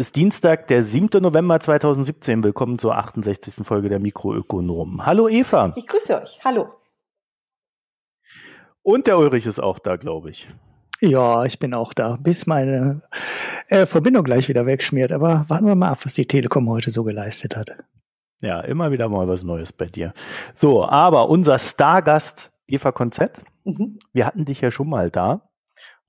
Heute ist Dienstag, der 7. November 2017. Willkommen zur 68. Folge der Mikroökonomen. Hallo Eva. Ich grüße euch. Hallo. Und der Ulrich ist auch da, glaube ich. Ja, ich bin auch da, bis meine äh, Verbindung gleich wieder wegschmiert. Aber warten wir mal ab, was die Telekom heute so geleistet hat. Ja, immer wieder mal was Neues bei dir. So, aber unser Stargast Eva Konzett, mhm. wir hatten dich ja schon mal da.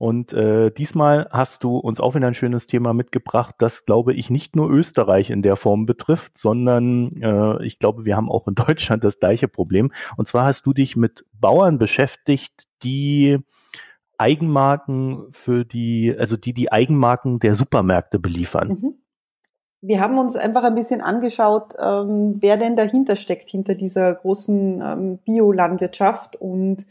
Und äh, diesmal hast du uns auch wieder ein schönes Thema mitgebracht, das, glaube ich, nicht nur Österreich in der Form betrifft, sondern äh, ich glaube, wir haben auch in Deutschland das gleiche Problem. Und zwar hast du dich mit Bauern beschäftigt, die Eigenmarken für die, also die die Eigenmarken der Supermärkte beliefern. Mhm wir haben uns einfach ein bisschen angeschaut, ähm, wer denn dahinter steckt, hinter dieser großen ähm, Biolandwirtschaft und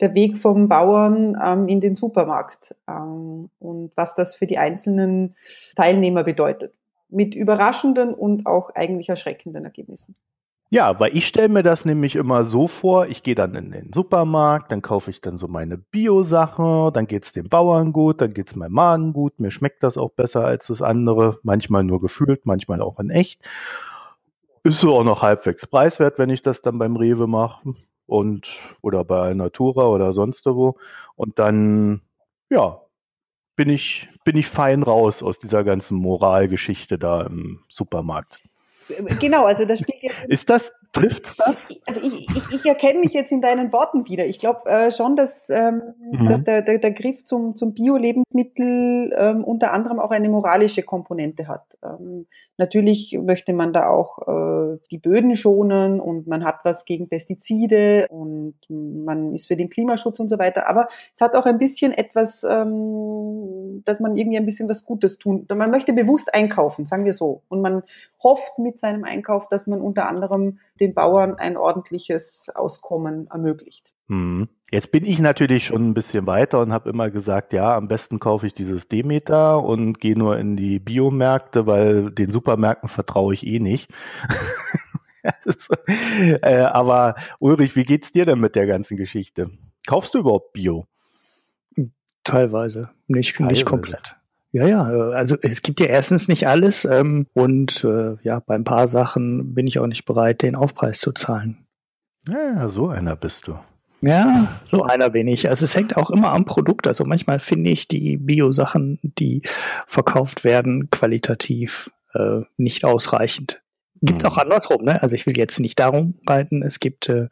der Weg vom Bauern ähm, in den Supermarkt ähm, und was das für die einzelnen Teilnehmer bedeutet. Mit überraschenden und auch eigentlich erschreckenden Ergebnissen. Ja, weil ich stelle mir das nämlich immer so vor, ich gehe dann in den Supermarkt, dann kaufe ich dann so meine Bio-Sache, dann geht's dem Bauern gut, dann geht's meinem Magen gut, mir schmeckt das auch besser als das andere, manchmal nur gefühlt, manchmal auch in echt. Ist so auch noch halbwegs preiswert, wenn ich das dann beim Rewe mache und oder bei Natura oder sonst wo. Und dann, ja, bin ich, bin ich fein raus aus dieser ganzen Moralgeschichte da im Supermarkt. Genau, also das spielt jetzt. Ist das, trifft's das? Also ich, ich, ich erkenne mich jetzt in deinen Worten wieder. Ich glaube äh, schon, dass, ähm, mhm. dass der, der, der Griff zum, zum Bio-Lebensmittel ähm, unter anderem auch eine moralische Komponente hat. Ähm, natürlich möchte man da auch äh, die Böden schonen und man hat was gegen Pestizide und man ist für den Klimaschutz und so weiter. Aber es hat auch ein bisschen etwas, ähm, dass man irgendwie ein bisschen was Gutes tun. Man möchte bewusst einkaufen, sagen wir so. Und man hofft mit seinem Einkauf, dass man unter anderem den Bauern ein ordentliches Auskommen ermöglicht. Hm. Jetzt bin ich natürlich schon ein bisschen weiter und habe immer gesagt, ja, am besten kaufe ich dieses Demeter und gehe nur in die Biomärkte, weil den Supermärkten vertraue ich eh nicht. also, äh, aber Ulrich, wie geht's dir denn mit der ganzen Geschichte? Kaufst du überhaupt Bio? Teilweise, nicht, Teilweise. nicht komplett. Ja, ja, also es gibt ja erstens nicht alles ähm, und äh, ja, bei ein paar Sachen bin ich auch nicht bereit, den Aufpreis zu zahlen. Ja, so einer bist du. Ja, so einer bin ich. Also es hängt auch immer am Produkt. Also manchmal finde ich die Bio-Sachen, die verkauft werden, qualitativ äh, nicht ausreichend. Gibt mhm. auch andersrum, ne? Also ich will jetzt nicht darum reiten. Es gibt äh,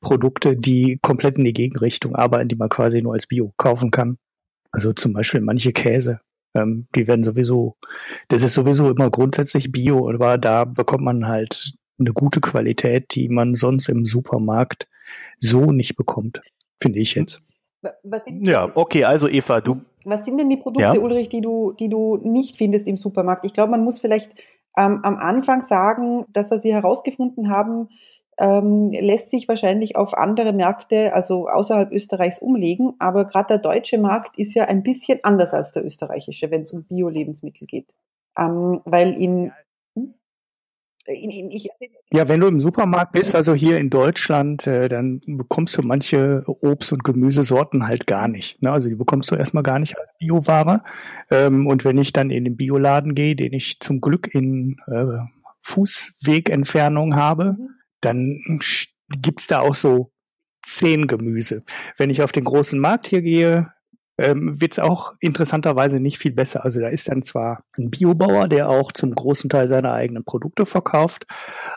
Produkte, die komplett in die Gegenrichtung arbeiten, die man quasi nur als Bio kaufen kann. Also zum Beispiel manche Käse. Ähm, die werden sowieso, das ist sowieso immer grundsätzlich Bio, aber da bekommt man halt eine gute Qualität, die man sonst im Supermarkt so nicht bekommt, finde ich jetzt. Sind, ja, okay, also Eva, du. Was sind denn die Produkte, ja? Ulrich, die du, die du nicht findest im Supermarkt? Ich glaube, man muss vielleicht ähm, am Anfang sagen, das, was wir herausgefunden haben, ähm, lässt sich wahrscheinlich auf andere Märkte, also außerhalb Österreichs, umlegen. Aber gerade der deutsche Markt ist ja ein bisschen anders als der österreichische, wenn es um Bio-Lebensmittel geht. Ähm, weil in hm? ich, ja, wenn du im Supermarkt bist, also hier in Deutschland, äh, dann bekommst du manche Obst- und Gemüsesorten halt gar nicht. Ne? Also die bekommst du erstmal gar nicht als Bioware. Ähm, und wenn ich dann in den Bioladen gehe, den ich zum Glück in äh, Fußwegentfernung habe, mhm dann gibt's da auch so zehn Gemüse. Wenn ich auf den großen Markt hier gehe, ähm, wird es auch interessanterweise nicht viel besser. Also da ist dann zwar ein Biobauer, der auch zum großen Teil seine eigenen Produkte verkauft,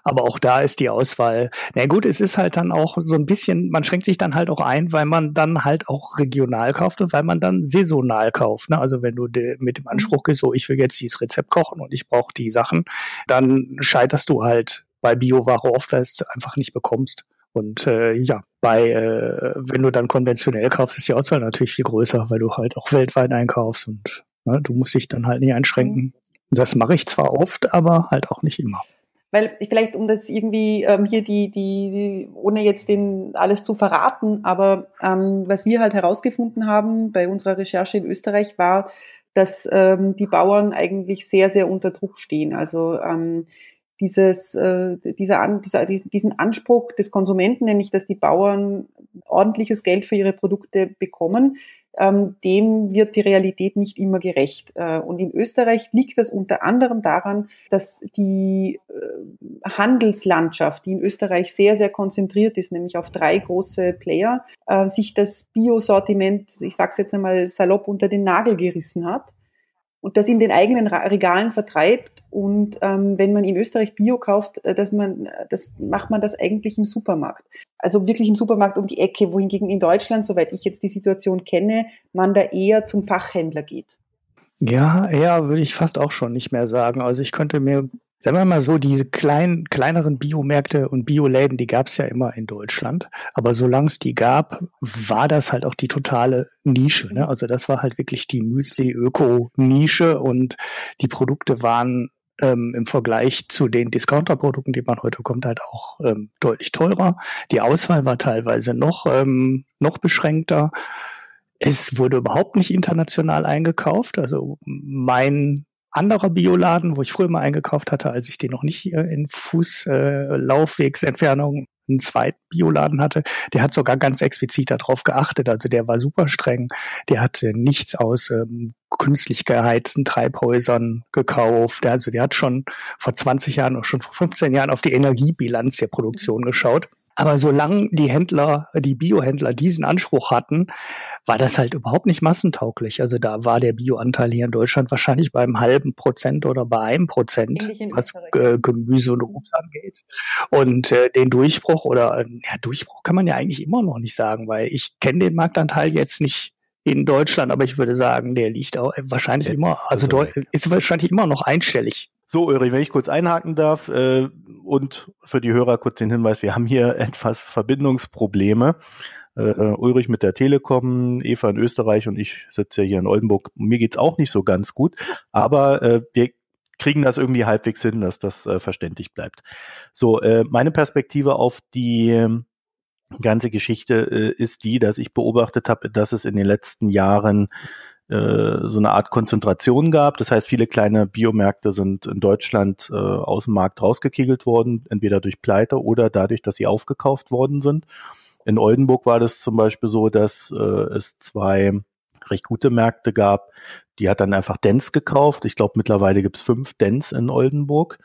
aber auch da ist die Auswahl, na gut, es ist halt dann auch so ein bisschen, man schränkt sich dann halt auch ein, weil man dann halt auch regional kauft und weil man dann saisonal kauft. Ne? Also wenn du mit dem Anspruch gehst, so ich will jetzt dieses Rezept kochen und ich brauche die Sachen, dann scheiterst du halt bei Bioware oft es einfach nicht bekommst. Und äh, ja, bei, äh, wenn du dann konventionell kaufst, ist die Auswahl natürlich viel größer, weil du halt auch weltweit einkaufst und ne, du musst dich dann halt nicht einschränken. Das mache ich zwar oft, aber halt auch nicht immer. Weil vielleicht, um das irgendwie ähm, hier die, die, die, ohne jetzt den alles zu verraten, aber ähm, was wir halt herausgefunden haben bei unserer Recherche in Österreich war, dass ähm, die Bauern eigentlich sehr, sehr unter Druck stehen. Also ähm, dieses, äh, dieser, dieser, diesen Anspruch des Konsumenten, nämlich dass die Bauern ordentliches Geld für ihre Produkte bekommen, ähm, dem wird die Realität nicht immer gerecht. Äh, und in Österreich liegt das unter anderem daran, dass die äh, Handelslandschaft, die in Österreich sehr, sehr konzentriert ist, nämlich auf drei große Player, äh, sich das Biosortiment, ich sage es jetzt einmal salopp, unter den Nagel gerissen hat und das in den eigenen Regalen vertreibt. Und ähm, wenn man in Österreich Bio kauft, äh, dass man, das macht man das eigentlich im Supermarkt. Also wirklich im Supermarkt um die Ecke, wohingegen in Deutschland, soweit ich jetzt die Situation kenne, man da eher zum Fachhändler geht. Ja, eher würde ich fast auch schon nicht mehr sagen. Also ich könnte mir sagen wir mal so, diese kleinen, kleineren Biomärkte und Bioläden, die gab es ja immer in Deutschland. Aber solange es die gab, war das halt auch die totale Nische. Ne? Also das war halt wirklich die Müsli-Öko-Nische und die Produkte waren ähm, im Vergleich zu den Discounter-Produkten, die man heute kommt, halt auch ähm, deutlich teurer. Die Auswahl war teilweise noch, ähm, noch beschränkter. Es wurde überhaupt nicht international eingekauft. Also mein anderer Bioladen, wo ich früher mal eingekauft hatte, als ich den noch nicht in Fußlaufwegsentfernung äh, einen zweiten Bioladen hatte, der hat sogar ganz explizit darauf geachtet. Also der war super streng. Der hatte nichts aus ähm, künstlich geheizten Treibhäusern gekauft. Also der hat schon vor 20 Jahren oder schon vor 15 Jahren auf die Energiebilanz der Produktion geschaut. Aber solange die Händler, die Biohändler diesen Anspruch hatten, war das halt überhaupt nicht massentauglich. Also da war der Bioanteil hier in Deutschland wahrscheinlich beim halben Prozent oder bei einem Prozent, was äh, Gemüse und Obst angeht. Und äh, den Durchbruch oder äh, ja, Durchbruch kann man ja eigentlich immer noch nicht sagen, weil ich kenne den Marktanteil jetzt nicht in Deutschland, aber ich würde sagen, der liegt auch wahrscheinlich jetzt immer, also ist wahrscheinlich immer noch einstellig. So, Ulrich, wenn ich kurz einhaken darf äh, und für die Hörer kurz den Hinweis, wir haben hier etwas Verbindungsprobleme. Äh, äh, Ulrich mit der Telekom, Eva in Österreich und ich sitze ja hier in Oldenburg. Mir geht's auch nicht so ganz gut, aber äh, wir kriegen das irgendwie halbwegs hin, dass das äh, verständlich bleibt. So, äh, meine Perspektive auf die äh, ganze Geschichte äh, ist die, dass ich beobachtet habe, dass es in den letzten Jahren äh, so eine Art Konzentration gab. Das heißt, viele kleine Biomärkte sind in Deutschland äh, aus dem Markt rausgekegelt worden, entweder durch Pleite oder dadurch, dass sie aufgekauft worden sind. In Oldenburg war das zum Beispiel so, dass äh, es zwei recht gute Märkte gab. Die hat dann einfach Dents gekauft. Ich glaube, mittlerweile gibt's fünf Dents in Oldenburg.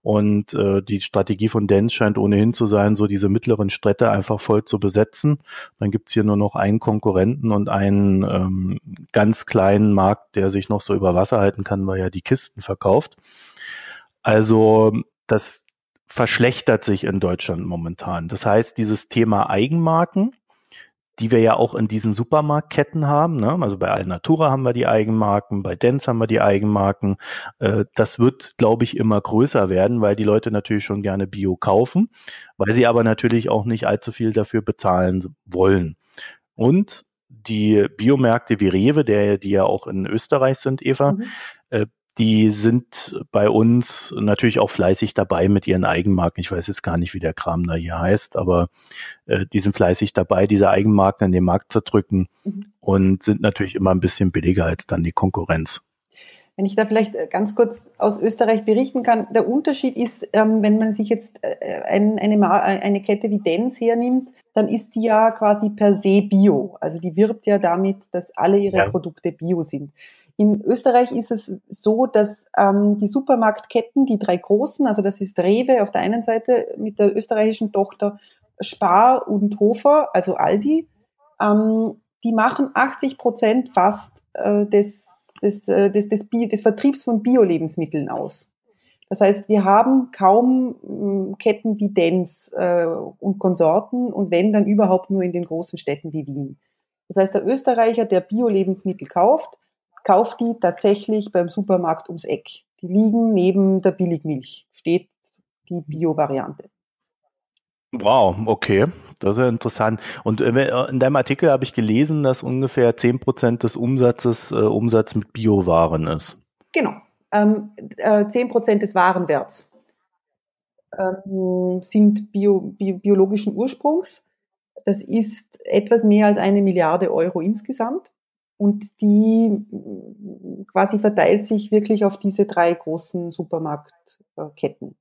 Und äh, die Strategie von Dents scheint ohnehin zu sein, so diese mittleren Städte einfach voll zu besetzen. Dann gibt's hier nur noch einen Konkurrenten und einen ähm, ganz kleinen Markt, der sich noch so über Wasser halten kann, weil er die Kisten verkauft. Also das verschlechtert sich in Deutschland momentan. Das heißt, dieses Thema Eigenmarken, die wir ja auch in diesen Supermarktketten haben. Ne? Also bei Alnatura haben wir die Eigenmarken, bei Dents haben wir die Eigenmarken. Äh, das wird, glaube ich, immer größer werden, weil die Leute natürlich schon gerne Bio kaufen, weil sie aber natürlich auch nicht allzu viel dafür bezahlen wollen. Und die Biomärkte wie Rewe, der, die ja auch in Österreich sind, Eva, mhm. äh, die sind bei uns natürlich auch fleißig dabei mit ihren Eigenmarken. Ich weiß jetzt gar nicht, wie der Kram da hier heißt, aber äh, die sind fleißig dabei, diese Eigenmarken in den Markt zu drücken mhm. und sind natürlich immer ein bisschen billiger als dann die Konkurrenz. Wenn ich da vielleicht äh, ganz kurz aus Österreich berichten kann, der Unterschied ist, ähm, wenn man sich jetzt äh, eine, eine Kette wie Dens hernimmt, dann ist die ja quasi per se Bio. Also die wirbt ja damit, dass alle ihre ja. Produkte Bio sind. In Österreich ist es so, dass ähm, die Supermarktketten, die drei großen, also das ist Rewe auf der einen Seite mit der österreichischen Tochter Spar und Hofer, also Aldi, ähm, die machen 80 Prozent fast äh, des, des, äh, des, des, Bi des Vertriebs von Bio-Lebensmitteln aus. Das heißt, wir haben kaum äh, Ketten wie Dens äh, und Konsorten und wenn, dann überhaupt nur in den großen Städten wie Wien. Das heißt, der Österreicher, der Bio-Lebensmittel kauft, kauft die tatsächlich beim Supermarkt ums Eck. Die liegen neben der Billigmilch, steht die Bio-Variante. Wow, okay. Das ist ja interessant. Und äh, in deinem Artikel habe ich gelesen, dass ungefähr zehn Prozent des Umsatzes äh, Umsatz mit Biowaren ist. Genau. Ähm, äh, 10% des Warenwerts ähm, sind bio, bio, biologischen Ursprungs. Das ist etwas mehr als eine Milliarde Euro insgesamt und die quasi verteilt sich wirklich auf diese drei großen Supermarktketten.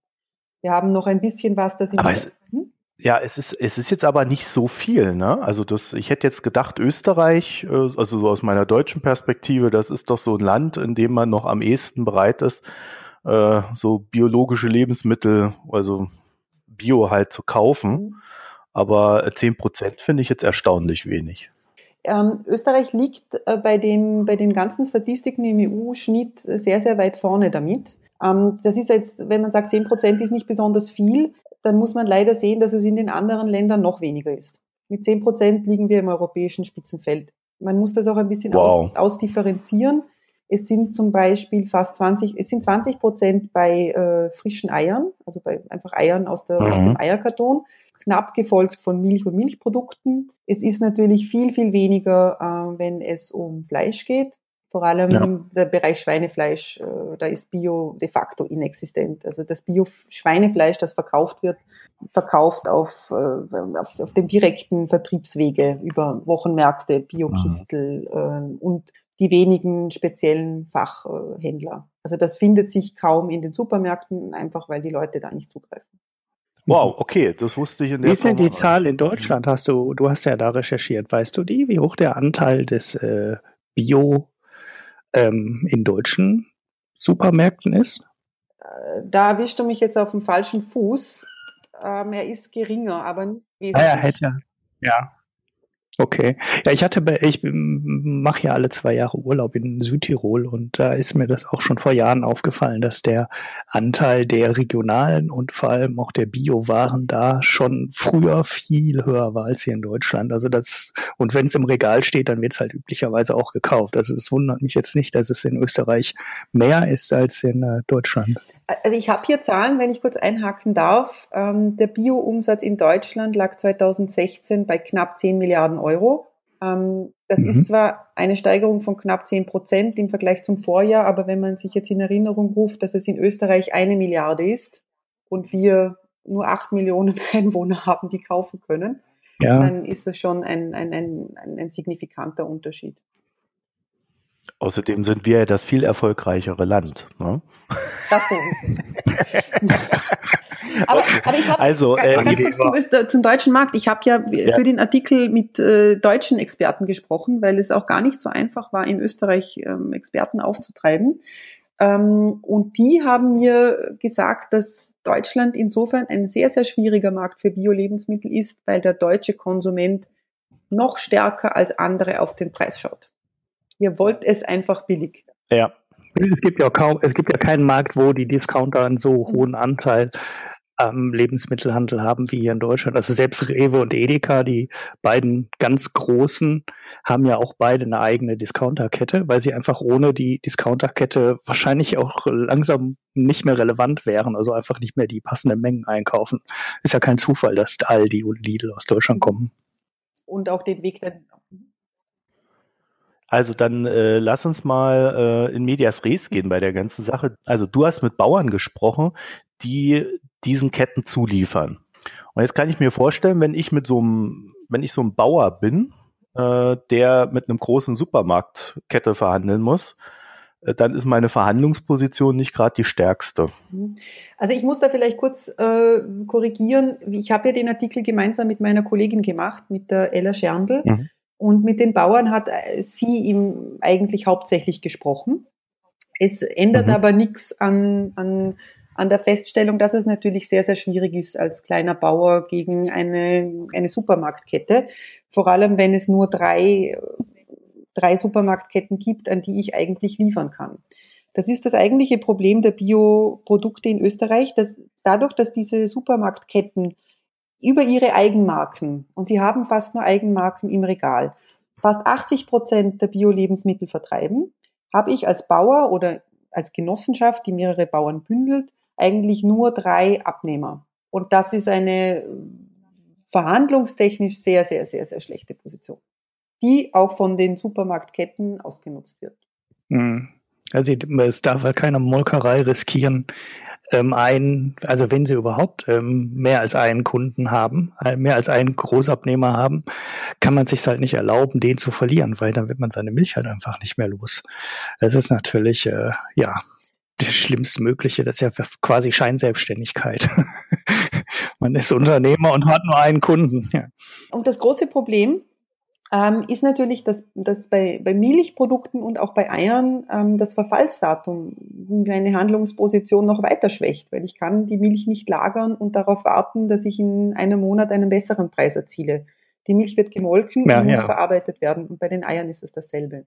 Wir haben noch ein bisschen was, das in Aber es, hm? Ja, es ist, es ist jetzt aber nicht so viel, ne? Also das, ich hätte jetzt gedacht, Österreich, äh, also so aus meiner deutschen Perspektive, das ist doch so ein Land, in dem man noch am ehesten bereit ist, äh, so biologische Lebensmittel, also Bio halt zu kaufen. Mhm. Aber zehn Prozent finde ich jetzt erstaunlich wenig. Ähm, Österreich liegt äh, bei, den, bei den ganzen Statistiken im EU-Schnitt sehr, sehr weit vorne damit. Ähm, das ist jetzt, wenn man sagt, zehn Prozent ist nicht besonders viel, dann muss man leider sehen, dass es in den anderen Ländern noch weniger ist. Mit 10 Prozent liegen wir im europäischen Spitzenfeld. Man muss das auch ein bisschen wow. aus, ausdifferenzieren. Es sind zum Beispiel fast 20, es sind 20 Prozent bei äh, frischen Eiern, also bei einfach Eiern aus, der, mhm. aus dem Eierkarton, knapp gefolgt von Milch und Milchprodukten. Es ist natürlich viel, viel weniger, äh, wenn es um Fleisch geht. Vor allem ja. der Bereich Schweinefleisch, äh, da ist Bio de facto inexistent. Also das Bio-Schweinefleisch, das verkauft wird, verkauft auf, äh, auf, auf dem direkten Vertriebswege über Wochenmärkte, Biokistel mhm. und die wenigen speziellen Fachhändler. Also das findet sich kaum in den Supermärkten, einfach weil die Leute da nicht zugreifen. Wow, okay, das wusste ich in der Wie ist denn die Zahl in Deutschland? Hast du, du hast ja da recherchiert, weißt du die, wie hoch der Anteil des äh, Bio ähm, in deutschen Supermärkten ist? Äh, da erwischst du mich jetzt auf dem falschen Fuß. Ähm, er ist geringer, aber nicht wesentlich. Ah, ja, hätte ja. Okay. Ja, ich hatte ich mache ja alle zwei Jahre Urlaub in Südtirol und da ist mir das auch schon vor Jahren aufgefallen, dass der Anteil der regionalen und vor allem auch der Biowaren da schon früher viel höher war als hier in Deutschland. Also das, und wenn es im Regal steht, dann wird es halt üblicherweise auch gekauft. Also es wundert mich jetzt nicht, dass es in Österreich mehr ist als in äh, Deutschland. Also ich habe hier Zahlen, wenn ich kurz einhaken darf. Ähm, der Bio-Umsatz in Deutschland lag 2016 bei knapp 10 Milliarden Euro. Ähm, das mhm. ist zwar eine Steigerung von knapp 10 Prozent im Vergleich zum Vorjahr, aber wenn man sich jetzt in Erinnerung ruft, dass es in Österreich eine Milliarde ist und wir nur acht Millionen Einwohner haben, die kaufen können, ja. dann ist das schon ein, ein, ein, ein signifikanter Unterschied. Außerdem sind wir ja das viel erfolgreichere Land. Ne? Das so. aber, okay. aber ich habe also, äh, ganz kurz zum, zum, deutschen Markt. Ich habe ja, ja, für den Artikel mit äh, deutschen Experten gesprochen, weil es auch gar nicht so einfach war, in Österreich ähm, Experten aufzutreiben. Ähm, und die haben mir gesagt, dass Deutschland insofern ein sehr, sehr schwieriger Markt für Bio-Lebensmittel ist, weil der deutsche Konsument noch stärker als andere auf den Preis schaut. Ihr wollt es einfach billig. Ja. Es gibt ja kaum, es gibt ja keinen Markt, wo die Discounter einen so hohen Anteil am Lebensmittelhandel haben wie hier in Deutschland. Also selbst Rewe und Edeka, die beiden ganz großen, haben ja auch beide eine eigene Discounterkette, weil sie einfach ohne die Discounterkette wahrscheinlich auch langsam nicht mehr relevant wären, also einfach nicht mehr die passenden Mengen einkaufen. Ist ja kein Zufall, dass Aldi und Lidl aus Deutschland kommen. Und auch den Weg dann also dann äh, lass uns mal äh, in Medias Res gehen bei der ganzen Sache. Also du hast mit Bauern gesprochen, die diesen Ketten zuliefern. Und jetzt kann ich mir vorstellen, wenn ich mit so einem, wenn ich so ein Bauer bin, äh, der mit einem großen Supermarktkette verhandeln muss, äh, dann ist meine Verhandlungsposition nicht gerade die stärkste. Mhm. Also ich muss da vielleicht kurz äh, korrigieren. Ich habe ja den Artikel gemeinsam mit meiner Kollegin gemacht, mit der Ella Scherndl. Mhm. Und mit den Bauern hat äh, sie ihm eigentlich hauptsächlich gesprochen. Es ändert mhm. aber nichts an, an, an der Feststellung, dass es natürlich sehr, sehr schwierig ist als kleiner Bauer gegen eine, eine Supermarktkette. Vor allem, wenn es nur drei, drei Supermarktketten gibt, an die ich eigentlich liefern kann. Das ist das eigentliche Problem der Bioprodukte in Österreich, dass dadurch, dass diese Supermarktketten über ihre Eigenmarken, und sie haben fast nur Eigenmarken im Regal, fast 80 Prozent der Bio-Lebensmittel vertreiben, habe ich als Bauer oder als Genossenschaft, die mehrere Bauern bündelt, eigentlich nur drei Abnehmer. Und das ist eine verhandlungstechnisch sehr, sehr, sehr, sehr schlechte Position, die auch von den Supermarktketten ausgenutzt wird. Hm. Also es darf halt keine Molkerei riskieren, ähm, ein, also wenn sie überhaupt ähm, mehr als einen Kunden haben, äh, mehr als einen Großabnehmer haben, kann man sich halt nicht erlauben, den zu verlieren, weil dann wird man seine Milch halt einfach nicht mehr los. Das ist natürlich, äh, ja, das Schlimmste Mögliche, das ist ja quasi Scheinselbstständigkeit. Man ist Unternehmer und hat nur einen Kunden. Ja. Und das große Problem ähm, ist natürlich, dass, dass bei, bei Milchprodukten und auch bei Eiern ähm, das Verfallsdatum meine Handlungsposition noch weiter schwächt, weil ich kann die Milch nicht lagern und darauf warten, dass ich in einem Monat einen besseren Preis erziele. Die Milch wird gemolken ja, und muss ja. verarbeitet werden und bei den Eiern ist es dasselbe.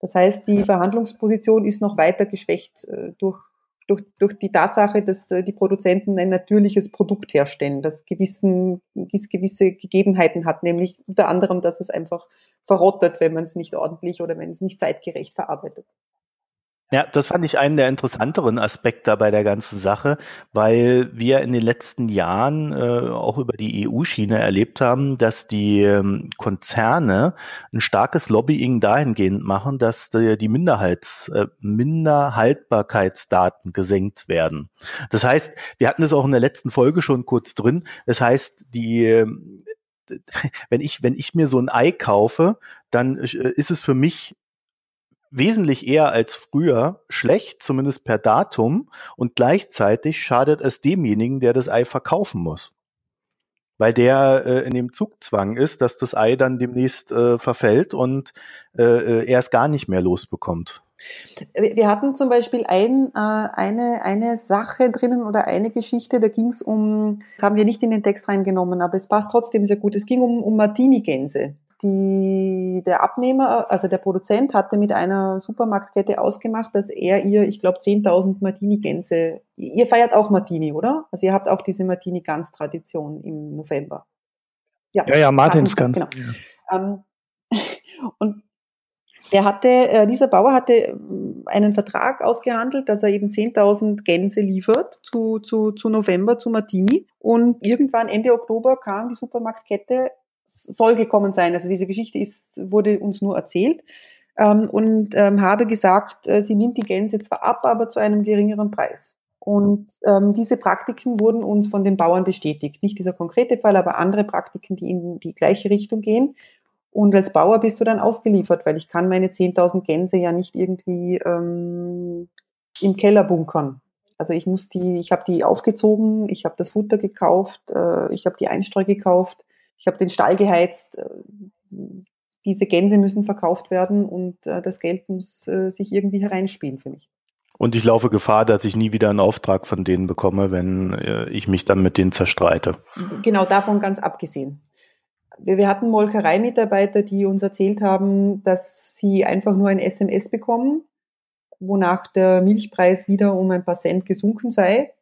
Das heißt, die Verhandlungsposition ist noch weiter geschwächt äh, durch durch, durch die Tatsache, dass äh, die Produzenten ein natürliches Produkt herstellen, das gewissen, gewisse Gegebenheiten hat, nämlich unter anderem, dass es einfach verrottet, wenn man es nicht ordentlich oder wenn es nicht zeitgerecht verarbeitet. Ja, das fand ich einen der interessanteren Aspekte bei der ganzen Sache, weil wir in den letzten Jahren äh, auch über die EU-Schiene erlebt haben, dass die ähm, Konzerne ein starkes Lobbying dahingehend machen, dass die, die Minderheits, äh, Minderhaltbarkeitsdaten gesenkt werden. Das heißt, wir hatten es auch in der letzten Folge schon kurz drin. Das heißt, die ähm, wenn ich, wenn ich mir so ein Ei kaufe, dann äh, ist es für mich wesentlich eher als früher schlecht, zumindest per Datum, und gleichzeitig schadet es demjenigen, der das Ei verkaufen muss. Weil der äh, in dem Zugzwang ist, dass das Ei dann demnächst äh, verfällt und äh, äh er es gar nicht mehr losbekommt. Wir hatten zum Beispiel ein, äh, eine, eine Sache drinnen oder eine Geschichte, da ging es um, das haben wir nicht in den Text reingenommen, aber es passt trotzdem sehr gut. Es ging um, um Martini-Gänse die, der Abnehmer, also der Produzent hatte mit einer Supermarktkette ausgemacht, dass er ihr, ich glaube, 10.000 Martini-Gänse, ihr feiert auch Martini, oder? Also ihr habt auch diese Martini-Gans-Tradition im November. Ja, ja, ja Martinsgans. Genau. Ja. Ähm, und der hatte, äh, dieser Bauer hatte ähm, einen Vertrag ausgehandelt, dass er eben 10.000 Gänse liefert zu, zu, zu November, zu Martini. Und irgendwann Ende Oktober kam die Supermarktkette soll gekommen sein. Also diese Geschichte ist, wurde uns nur erzählt ähm, und ähm, habe gesagt, äh, sie nimmt die Gänse zwar ab, aber zu einem geringeren Preis. Und ähm, diese Praktiken wurden uns von den Bauern bestätigt. Nicht dieser konkrete Fall, aber andere Praktiken, die in die gleiche Richtung gehen. Und als Bauer bist du dann ausgeliefert, weil ich kann meine 10.000 Gänse ja nicht irgendwie ähm, im Keller bunkern. Also ich muss die, ich habe die aufgezogen, ich habe das Futter gekauft, äh, ich habe die Einstreu gekauft ich habe den Stall geheizt, äh, diese Gänse müssen verkauft werden und äh, das Geld muss äh, sich irgendwie hereinspielen für mich. Und ich laufe Gefahr, dass ich nie wieder einen Auftrag von denen bekomme, wenn ich mich dann mit denen zerstreite. Genau davon ganz abgesehen. Wir, hatten Molkereimitarbeiter, die uns erzählt haben, dass sie einfach nur ein SMS bekommen, wonach der Milchpreis wieder um ein paar Cent gesunken sei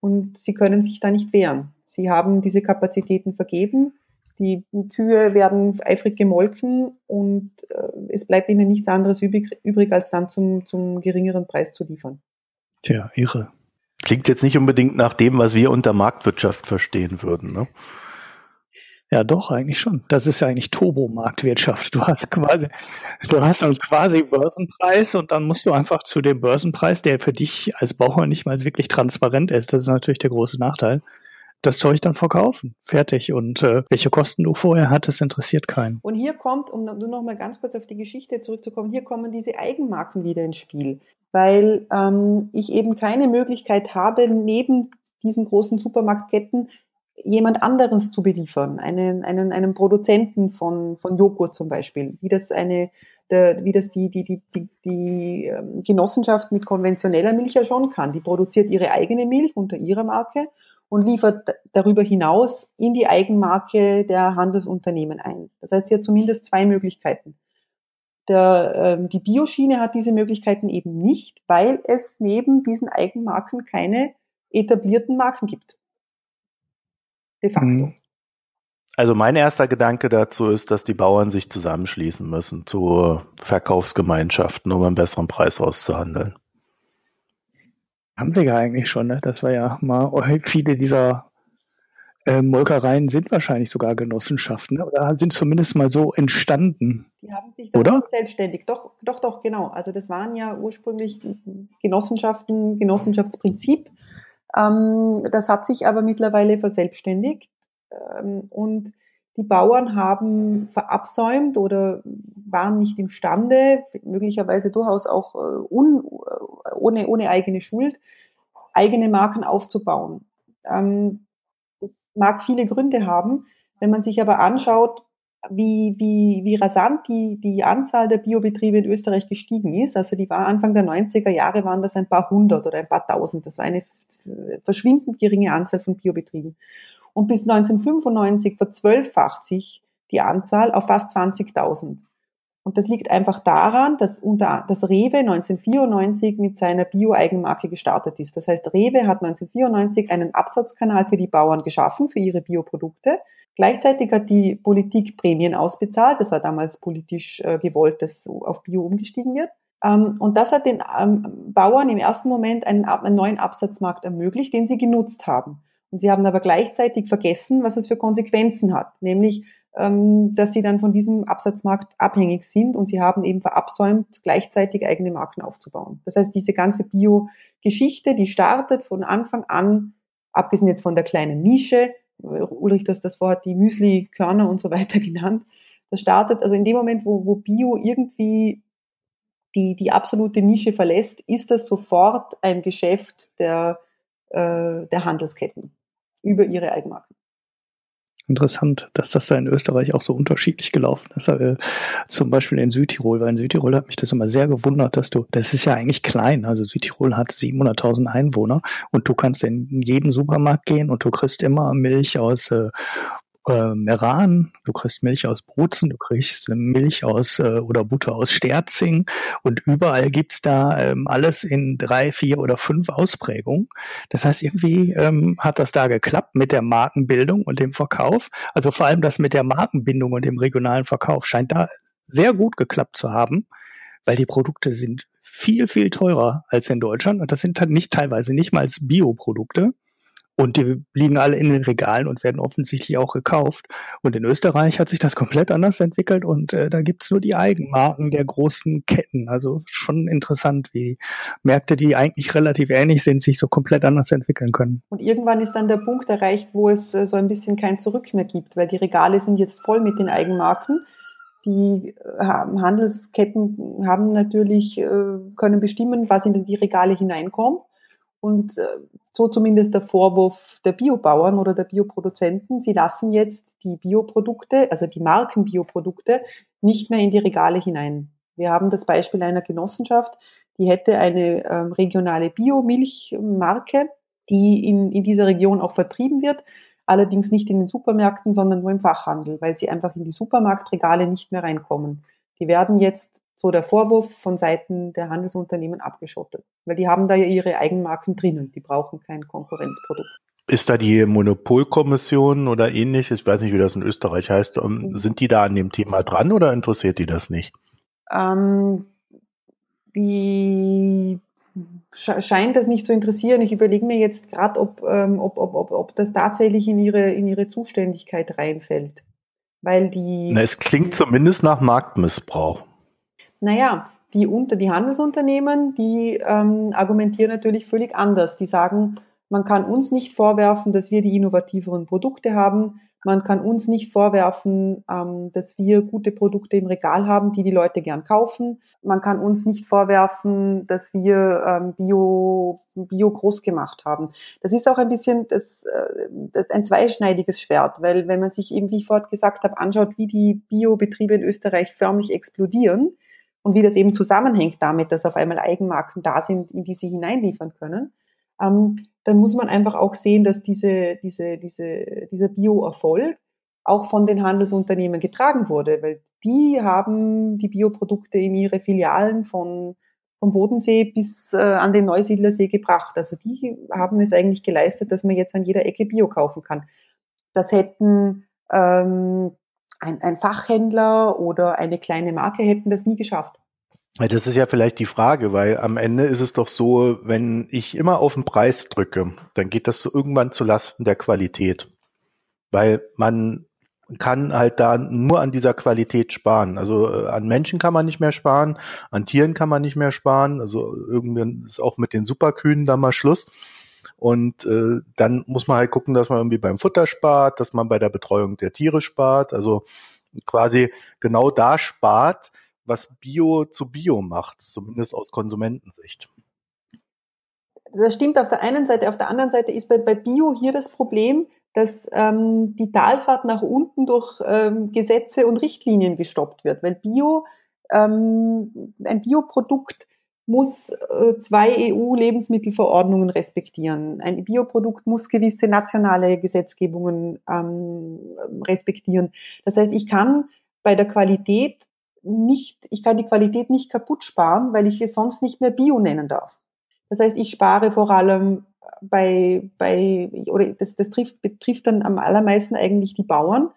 und sie können sich da nicht wehren. Sie haben diese Kapazitäten vergeben die Kühe werden eifrig gemolken und äh, es bleibt ihnen nichts anderes übrig, übrig, als dann zum, zum geringeren Preis zu liefern. Tja, irre. Klingt jetzt nicht unbedingt nach dem, was wir unter Marktwirtschaft verstehen würden, ne? Ja, doch, eigentlich schon. Das ist ja eigentlich Turbo-Marktwirtschaft. Du hast quasi, du hast dann quasi Börsenpreis und dann musst du einfach zu dem Börsenpreis, der für dich als Bauer nicht mal wirklich transparent ist. Das ist natürlich der große Nachteil das Zeug dann verkaufen. Fertig. Und äh, welche Kosten du vorher hattest, interessiert keinen. Und hier kommt, um nur noch mal ganz kurz auf die Geschichte zurückzukommen, hier kommen diese Eigenmarken wieder ins Spiel. Weil ähm, ich eben keine Möglichkeit habe, neben diesen großen Supermarktketten jemand anderes zu beliefern, einen, einen, einen Produzenten von, von Joghurt zum Beispiel, wie das eine, der, wie das die, die, die, die, die ähm, Genossenschaft mit konventioneller Milch ja schon kann. Die produziert ihre eigene Milch unter ihrer Marke und liefert darüber hinaus in die Eigenmarke der Handelsunternehmen ein. Das heißt, sie hat zumindest zwei Möglichkeiten. Der, ähm, die Bioschiene hat diese Möglichkeiten eben nicht, weil es neben diesen Eigenmarken keine etablierten Marken gibt. De facto. Mhm. Also mein erster Gedanke dazu ist, dass die Bauern sich zusammenschließen müssen zu Verkaufsgemeinschaften, um einen besseren Preis auszuhandeln. Haben wir ja eigentlich schon, ne? Das war ja mal, viele dieser äh, Molkereien sind wahrscheinlich sogar Genossenschaften, ne? oder sind zumindest mal so entstanden. Die haben sich dann oder? selbstständig, doch, doch, doch, genau. Also das waren ja ursprünglich Genossenschaften, Genossenschaftsprinzip. Ähm, das hat sich aber mittlerweile verselbstständigt ähm, und die Bauern haben verabsäumt oder waren nicht imstande, möglicherweise durchaus auch äh, un, äh, ohne, ohne eigene Schuld, eigene Marken aufzubauen. Ähm, das, mag viele Gründe haben. Wenn man sich aber anschaut, wie, wie, wie rasant die, die Anzahl der Biobetriebe in Österreich gestiegen ist. Also die war Anfang der 90er Jahre waren das ein paar hundert oder ein paar tausend. Das war eine verschwindend geringe Anzahl von Biobetrieben. Und bis 1995 verzwölffacht sich die Anzahl auf fast 20.000. Und das liegt einfach daran, dass unter, dass Rewe 1994 mit seiner Bio-Eigenmarke gestartet ist. Das heißt, Rewe hat 1994 einen Absatzkanal für die Bauern geschaffen, für ihre Bioprodukte. Gleichzeitig hat die Politik Prämien ausbezahlt. Das war damals politisch äh, gewollt, dass auf Bio umgestiegen wird. Ähm, und das hat den ähm, Bauern im ersten Moment einen, einen neuen Absatzmarkt ermöglicht, den sie genutzt haben. Und sie haben aber gleichzeitig vergessen, was es für Konsequenzen hat, nämlich ähm, dass sie dann von diesem Absatzmarkt abhängig sind und sie haben eben verabsäumt, gleichzeitig eigene Marken aufzubauen. Das heißt, diese ganze Bio-Geschichte, die startet von Anfang an, abgesehen jetzt von der kleinen Nische, Ulrich das, das vorhat, die Müsli, Körner und so weiter genannt, das startet, also in dem Moment, wo, wo Bio irgendwie die, die absolute Nische verlässt, ist das sofort ein Geschäft der, äh, der Handelsketten über ihre Eigenmarken interessant, dass das da in Österreich auch so unterschiedlich gelaufen ist. Äh, zum Beispiel in Südtirol, weil in Südtirol hat mich das immer sehr gewundert, dass du, das ist ja eigentlich klein, also Südtirol hat 700.000 Einwohner und du kannst in jeden Supermarkt gehen und du kriegst immer Milch aus äh, äh, Meran, du kriegst Milch aus Bozen, du kriegst Milch aus äh, oder Butter aus Sterzing und überall gibt's da ähm, alles in drei, vier oder fünf Ausprägungen. Das heißt, irgendwie ähm, hat das da geklappt mit der Markenbildung und dem Verkauf. Also vor allem das mit der Markenbindung und dem regionalen Verkauf scheint da sehr gut geklappt zu haben, weil die Produkte sind viel, viel teurer als in Deutschland und das sind nicht teilweise nicht mal Bioprodukte. Und die liegen alle in den Regalen und werden offensichtlich auch gekauft. Und in Österreich hat sich das komplett anders entwickelt und äh, da gibt's nur die Eigenmarken der großen Ketten. Also schon interessant, wie Märkte, die eigentlich relativ ähnlich sind, sich so komplett anders entwickeln können. Und irgendwann ist dann der Punkt erreicht, wo es äh, so ein bisschen kein Zurück mehr gibt, weil die Regale sind jetzt voll mit den Eigenmarken. Die äh, Handelsketten haben natürlich, äh, können bestimmen, was in die Regale hineinkommt. Und äh, so zumindest der Vorwurf der Biobauern oder der Bioproduzenten. Sie lassen jetzt die Bioprodukte, also die Markenbioprodukte, nicht mehr in die Regale hinein. Wir haben das Beispiel einer Genossenschaft, die hätte eine ähm, regionale Biomilchmarke, die in, in dieser Region auch vertrieben wird, allerdings nicht in den Supermärkten, sondern nur im Fachhandel, weil sie einfach in die Supermarktregale nicht mehr reinkommen. Die werden jetzt so der Vorwurf von Seiten der Handelsunternehmen abgeschottet. Weil die haben da ja ihre Eigenmarken drinnen. Die brauchen kein Konkurrenzprodukt. Ist da die Monopolkommission oder ähnlich, ich weiß nicht, wie das in Österreich heißt, ähm, mhm. sind die da an dem Thema dran oder interessiert die das nicht? Ähm, die scheint das nicht zu interessieren. Ich überlege mir jetzt gerade, ob, ähm, ob, ob, ob, ob das tatsächlich in ihre, in ihre Zuständigkeit reinfällt. Weil die. Na, es klingt zumindest nach Marktmissbrauch. Naja, die, unter, die Handelsunternehmen, die ähm, argumentieren natürlich völlig anders. Die sagen, man kann uns nicht vorwerfen, dass wir die innovativeren Produkte haben. Man kann uns nicht vorwerfen, ähm, dass wir gute Produkte im Regal haben, die die Leute gern kaufen. Man kann uns nicht vorwerfen, dass wir ähm, Bio, Bio groß gemacht haben. Das ist auch ein bisschen das, äh, das ein zweischneidiges Schwert, weil wenn man sich eben, wie ich vorhin gesagt habe, anschaut, wie die Biobetriebe in Österreich förmlich explodieren, und wie das eben zusammenhängt damit, dass auf einmal Eigenmarken da sind, in die sie hineinliefern können, ähm, dann muss man einfach auch sehen, dass diese, diese, diese, dieser Bio-Erfolg auch von den Handelsunternehmen getragen wurde, weil die haben die Bioprodukte in ihre Filialen von vom Bodensee bis äh, an den Neusiedlersee gebracht. Also die haben es eigentlich geleistet, dass man jetzt an jeder Ecke Bio kaufen kann. Das hätten ähm, ein, ein Fachhändler oder eine kleine Marke hätten das nie geschafft. Das ist ja vielleicht die Frage, weil am Ende ist es doch so, wenn ich immer auf den Preis drücke, dann geht das so irgendwann zu Lasten der Qualität. Weil man kann halt da nur an dieser Qualität sparen. Also äh, an Menschen kann man nicht mehr sparen, an Tieren kann man nicht mehr sparen. Also irgendwann ist auch mit den Superkühen da mal Schluss. Und äh, dann muss man halt gucken, dass man irgendwie beim Futter spart, dass man bei der Betreuung der Tiere spart. Also quasi genau da spart, was Bio zu Bio macht, zumindest aus Konsumentensicht. Das stimmt auf der einen Seite. Auf der anderen Seite ist bei, bei Bio hier das Problem, dass ähm, die Talfahrt nach unten durch ähm, Gesetze und Richtlinien gestoppt wird, weil Bio, ähm, ein Bioprodukt muss äh, zwei EU-Lebensmittelverordnungen respektieren. Ein Bioprodukt muss gewisse nationale Gesetzgebungen ähm, respektieren. Das heißt, ich kann bei der Qualität nicht, ich kann die Qualität nicht kaputt sparen, weil ich es sonst nicht mehr Bio nennen darf. Das heißt, ich spare vor allem bei, bei oder das, das trifft, betrifft dann am allermeisten eigentlich die Bauern.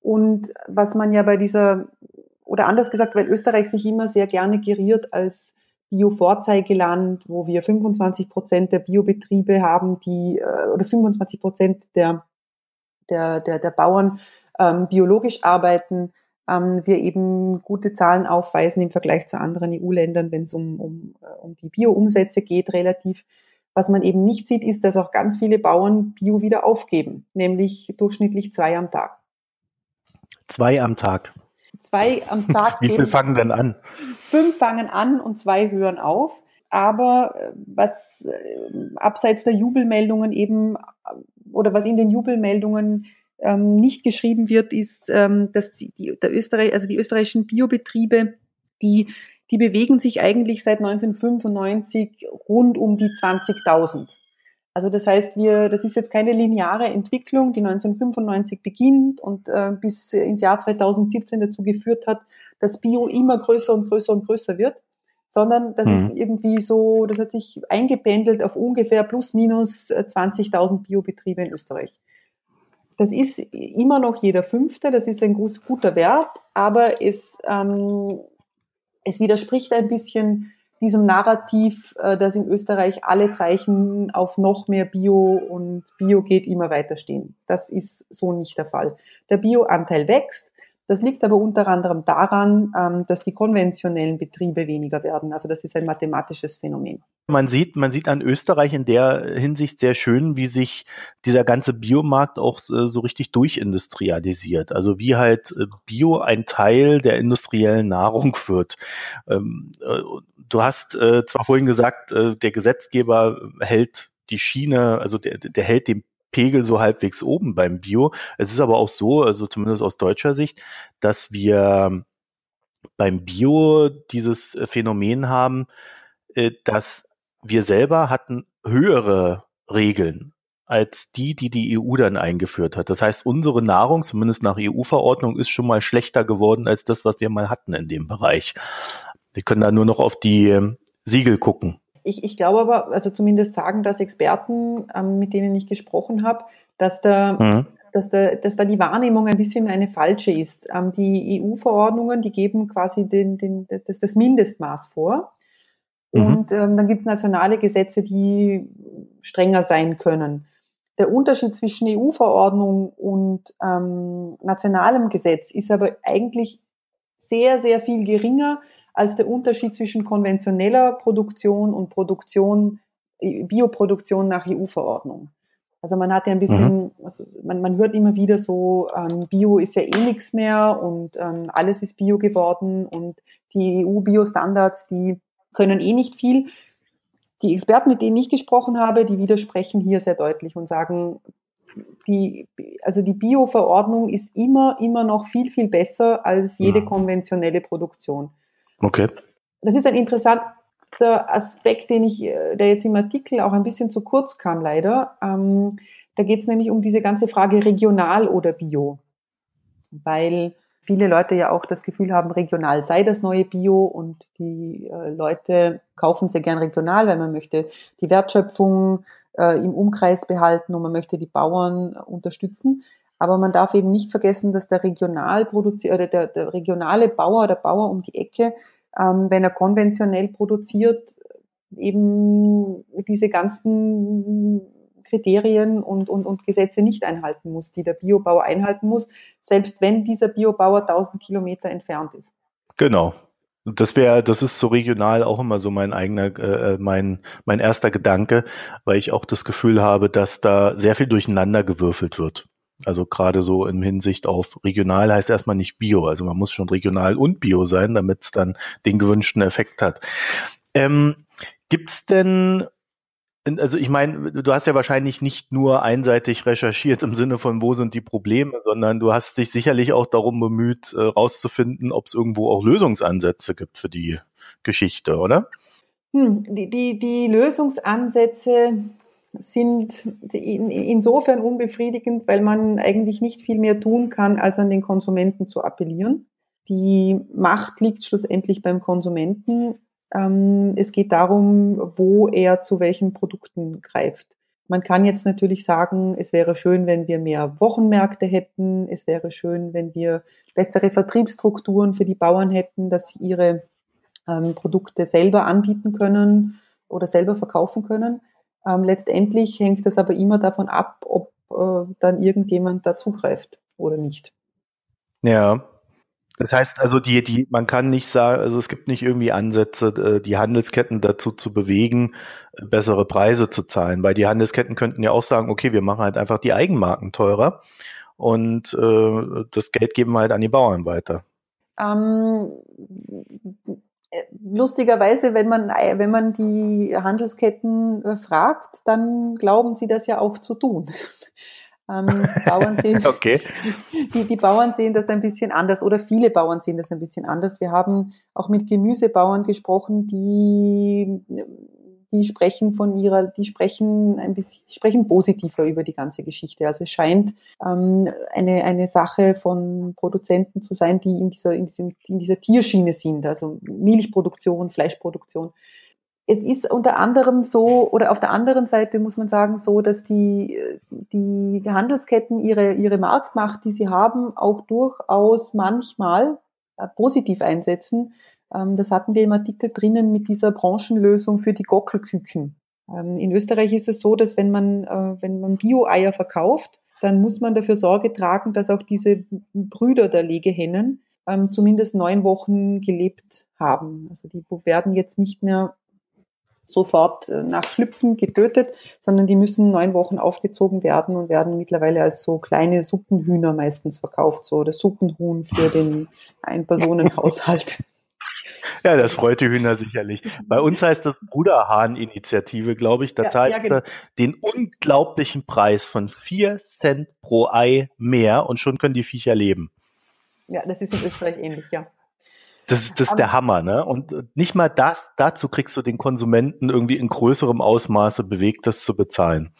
Und was man ja bei dieser, oder anders gesagt, weil Österreich sich immer sehr gerne geriert als Bio-Vorzeigeland, wo wir 25 Prozent der Biobetriebe haben, die, äh, oder 25 Prozent der, der, der, der Bauern ähm, biologisch arbeiten, ähm, wir eben gute Zahlen aufweisen im Vergleich zu anderen EU-Ländern, wenn es um, um, äh, um die Bio-Umsätze geht, relativ. Was man eben nicht sieht, ist, dass auch ganz viele Bauern Bio wieder aufgeben, nämlich durchschnittlich zwei am Tag. Zwei am Tag. Zwei am Tag. Wie viel fangen denn an? Fünf fangen an und zwei hören auf. Aber äh, was äh, abseits der Jubelmeldungen eben oder was in den Jubelmeldungen ähm, nicht geschrieben wird, ist, ähm, dass die, der Österreich, also die österreichischen Biobetriebe, die die bewegen sich eigentlich seit 1995 rund um die 20.000. Also das heißt, wir, das ist jetzt keine lineare Entwicklung, die 1995 beginnt und äh, bis ins Jahr 2017 dazu geführt hat, dass Bio immer größer und größer und größer wird, sondern das mhm. ist irgendwie so, das hat sich eingependelt auf ungefähr plus minus 20.000 Biobetriebe in Österreich. Das ist immer noch jeder fünfte, das ist ein guter Wert, aber es ähm, es widerspricht ein bisschen diesem Narrativ, äh, dass in Österreich alle Zeichen auf noch mehr Bio und Bio geht immer weiter stehen. Das ist so nicht der Fall. Der Bioanteil wächst, das liegt aber unter anderem daran, ähm, dass die konventionellen Betriebe weniger werden. Also das ist ein mathematisches Phänomen. Man sieht, man sieht an Österreich in der Hinsicht sehr schön, wie sich dieser ganze Biomarkt auch äh, so richtig durchindustrialisiert. Also wie halt äh, Bio ein Teil der industriellen Nahrung wird. Ähm, äh, du hast zwar vorhin gesagt, der Gesetzgeber hält die Schiene, also der, der hält den Pegel so halbwegs oben beim Bio. Es ist aber auch so, also zumindest aus deutscher Sicht, dass wir beim Bio dieses äh, Phänomen haben, äh, dass wir selber hatten höhere Regeln als die, die die EU dann eingeführt hat. Das heißt, unsere Nahrung, zumindest nach EU-Verordnung, ist schon mal schlechter geworden als das, was wir mal hatten in dem Bereich. Wir können da nur noch auf die ähm, Siegel gucken. Ich, ich glaube aber, also zumindest sagen das Experten, ähm, mit denen ich gesprochen habe, dass da, mhm. dass, da, dass da die Wahrnehmung ein bisschen eine falsche ist. Ähm, die EU-Verordnungen, die geben quasi den, den, das, das Mindestmaß vor. Mhm. Und ähm, dann gibt es nationale Gesetze, die strenger sein können. Der Unterschied zwischen EU-Verordnung und ähm, nationalem Gesetz ist aber eigentlich sehr, sehr viel geringer, als der Unterschied zwischen konventioneller Produktion und Produktion, äh, Bioproduktion nach EU-Verordnung. Also man hat ja ein bisschen, mhm. also man, man hört immer wieder so, ähm, Bio ist ja eh nichts mehr und ähm, alles ist Bio geworden und die EU-Bio-Standards, die können eh nicht viel. Die Experten, mit denen ich gesprochen habe, die widersprechen hier sehr deutlich und sagen, die, also die Bio-Verordnung ist immer, immer noch viel, viel besser als jede mhm. konventionelle Produktion. Okay. Das ist ein interessanter Aspekt, den ich, äh, der jetzt im Artikel auch ein bisschen zu kurz kam, leider. Ähm, da geht es nämlich um diese ganze Frage regional oder bio. Weil viele Leute ja auch das Gefühl haben, regional sei das neue Bio und die äh, Leute kaufen sehr gern regional, weil man möchte die Wertschöpfung äh, im Umkreis behalten und man möchte die Bauern unterstützen. Aber man darf eben nicht vergessen, dass der regional produziert oder der, der regionale Bauer oder Bauer um die Ecke, ähm, wenn er konventionell produziert, eben diese ganzen Kriterien und, und, und Gesetze nicht einhalten muss, die der Biobauer einhalten muss, selbst wenn dieser Biobauer 1000 Kilometer entfernt ist. Genau. Das wäre, das ist so regional auch immer so mein eigener, äh, mein mein erster Gedanke, weil ich auch das Gefühl habe, dass da sehr viel durcheinander gewürfelt wird. Also gerade so in Hinsicht auf regional heißt erstmal nicht Bio. Also man muss schon regional und Bio sein, damit es dann den gewünschten Effekt hat. Ähm, Gibt es denn also ich meine, du hast ja wahrscheinlich nicht nur einseitig recherchiert im Sinne von, wo sind die Probleme, sondern du hast dich sicherlich auch darum bemüht, äh, rauszufinden, ob es irgendwo auch Lösungsansätze gibt für die Geschichte, oder? Hm, die, die, die Lösungsansätze sind in, insofern unbefriedigend, weil man eigentlich nicht viel mehr tun kann, als an den Konsumenten zu appellieren. Die Macht liegt schlussendlich beim Konsumenten. Ähm, es geht darum, wo er zu welchen Produkten greift. Man kann jetzt natürlich sagen, es wäre schön, wenn wir mehr Wochenmärkte hätten. Es wäre schön, wenn wir bessere Vertriebsstrukturen für die Bauern hätten, dass sie ihre ähm, Produkte selber anbieten können oder selber verkaufen können. Ähm, letztendlich hängt das aber immer davon ab, ob äh, dann irgendjemand da zugreift oder nicht. Ja. Das heißt also, die, die, man kann nicht sagen, also es gibt nicht irgendwie Ansätze, äh, die Handelsketten dazu zu bewegen, bessere Preise zu zahlen, weil die Handelsketten könnten ja auch sagen, okay, wir machen halt einfach die Eigenmarken teurer und äh, das Geld geben wir halt an die Bauern weiter. Ähm, lustigerweise, wenn man, wenn man die Handelsketten äh, fragt, dann glauben sie das ja auch zu tun. Ähm, Bauern sehen, okay. die, die Bauern sehen das ein bisschen anders oder viele Bauern sehen das ein bisschen anders. Wir haben auch mit Gemüsebauern gesprochen, die die sprechen von ihrer, die sprechen ein bisschen, sprechen positiver über die ganze Geschichte. Also es scheint ähm, eine, eine Sache von Produzenten zu sein, die in dieser, in, diesem, in dieser Tierschiene sind, also Milchproduktion, Fleischproduktion. Es ist unter anderem so, oder auf der anderen Seite muss man sagen, so, dass die, die Handelsketten ihre, ihre Marktmacht, die sie haben, auch durchaus manchmal äh, positiv einsetzen das hatten wir im Artikel drinnen mit dieser Branchenlösung für die Gockelküken. Ähm, in Österreich ist es so, dass wenn man, äh, wenn man Bio-Eier verkauft, dann muss man dafür Sorge tragen, dass auch diese Brüder der Legehennen ähm, zumindest neun Wochen gelebt haben. Also die werden jetzt nicht mehr sofort äh, nach Schlüpfen getötet, sondern die müssen neun Wochen aufgezogen werden und werden mittlerweile als so kleine Suppenhühner meistens verkauft, so das Suppenhuhn für den Ein-Personen-Haushalt. Ja, das freut die Hühner sicherlich. Bei uns heißt das Bruderhahn-Initiative, glaube ich. Da ja, zahlst ja, genau. du den unglaublichen Preis von vier Cent pro Ei mehr und schon können die Viecher leben. Ja, das ist in Österreich ähnlich, ja. Das, ist, das ist der Hammer, ne? Und nicht mal das, dazu kriegst du den Konsumenten irgendwie in größerem Ausmaße bewegt, das zu bezahlen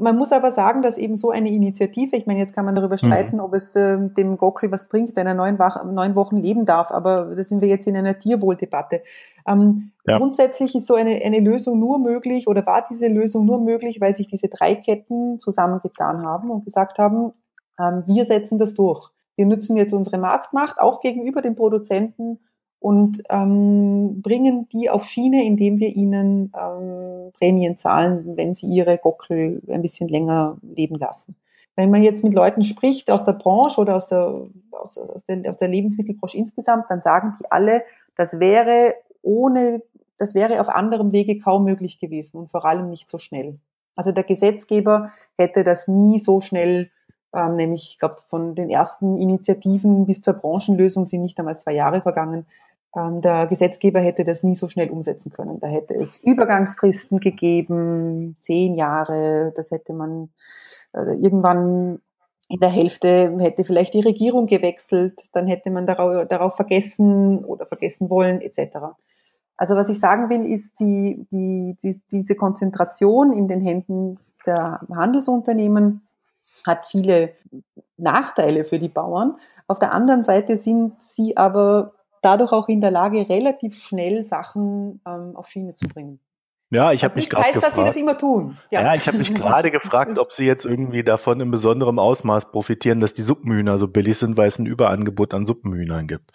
man muss aber sagen, dass eben so eine Initiative, ich meine, jetzt kann man darüber mhm. streiten, mhm. ob es äh, dem Gockel was bringt, wenn er neun, neun, Wochen leben darf, aber da sind wir jetzt in einer Tierwohldebatte. Ähm, ja. Grundsätzlich ist so eine, eine Lösung nur möglich oder war diese Lösung nur möglich, weil sich diese drei Ketten zusammengetan haben und gesagt haben, ähm, wir setzen das durch. Wir nutzen jetzt unsere Marktmacht auch gegenüber den Produzenten und ähm, bringen die auf Schiene, indem wir ihnen ähm, Prämien zahlen, wenn sie ihre Gockel ein bisschen länger leben lassen. Wenn man jetzt mit Leuten spricht aus der Branche oder aus der, aus, aus der, aus der Lebensmittelbranche insgesamt, dann sagen die alle, das wäre ohne, das wäre auf anderem Wege kaum möglich gewesen und vor allem nicht so schnell. Also der Gesetzgeber hätte das nie so schnell ähm, nämlich, ich glaube, von den ersten Initiativen bis zur Branchenlösung sind nicht einmal zwei Jahre vergangen. Ähm, der Gesetzgeber hätte das nie so schnell umsetzen können. Da hätte es Übergangsfristen gegeben, zehn Jahre, das hätte man äh, irgendwann in der Hälfte hätte vielleicht die Regierung gewechselt, dann hätte man darauf, darauf vergessen oder vergessen wollen, etc. Also was ich sagen will, ist die, die, die, diese Konzentration in den Händen der Handelsunternehmen hat viele Nachteile für die Bauern. Auf der anderen Seite sind sie aber dadurch auch in der Lage, relativ schnell Sachen ähm, auf Schiene zu bringen. Ja, ich habe mich gerade gefragt. dass sie das immer tun. Ja, ja ich habe mich gerade gefragt, ob sie jetzt irgendwie davon in besonderem Ausmaß profitieren, dass die Suppenhühner so billig sind, weil es ein Überangebot an Suppenhühnern gibt.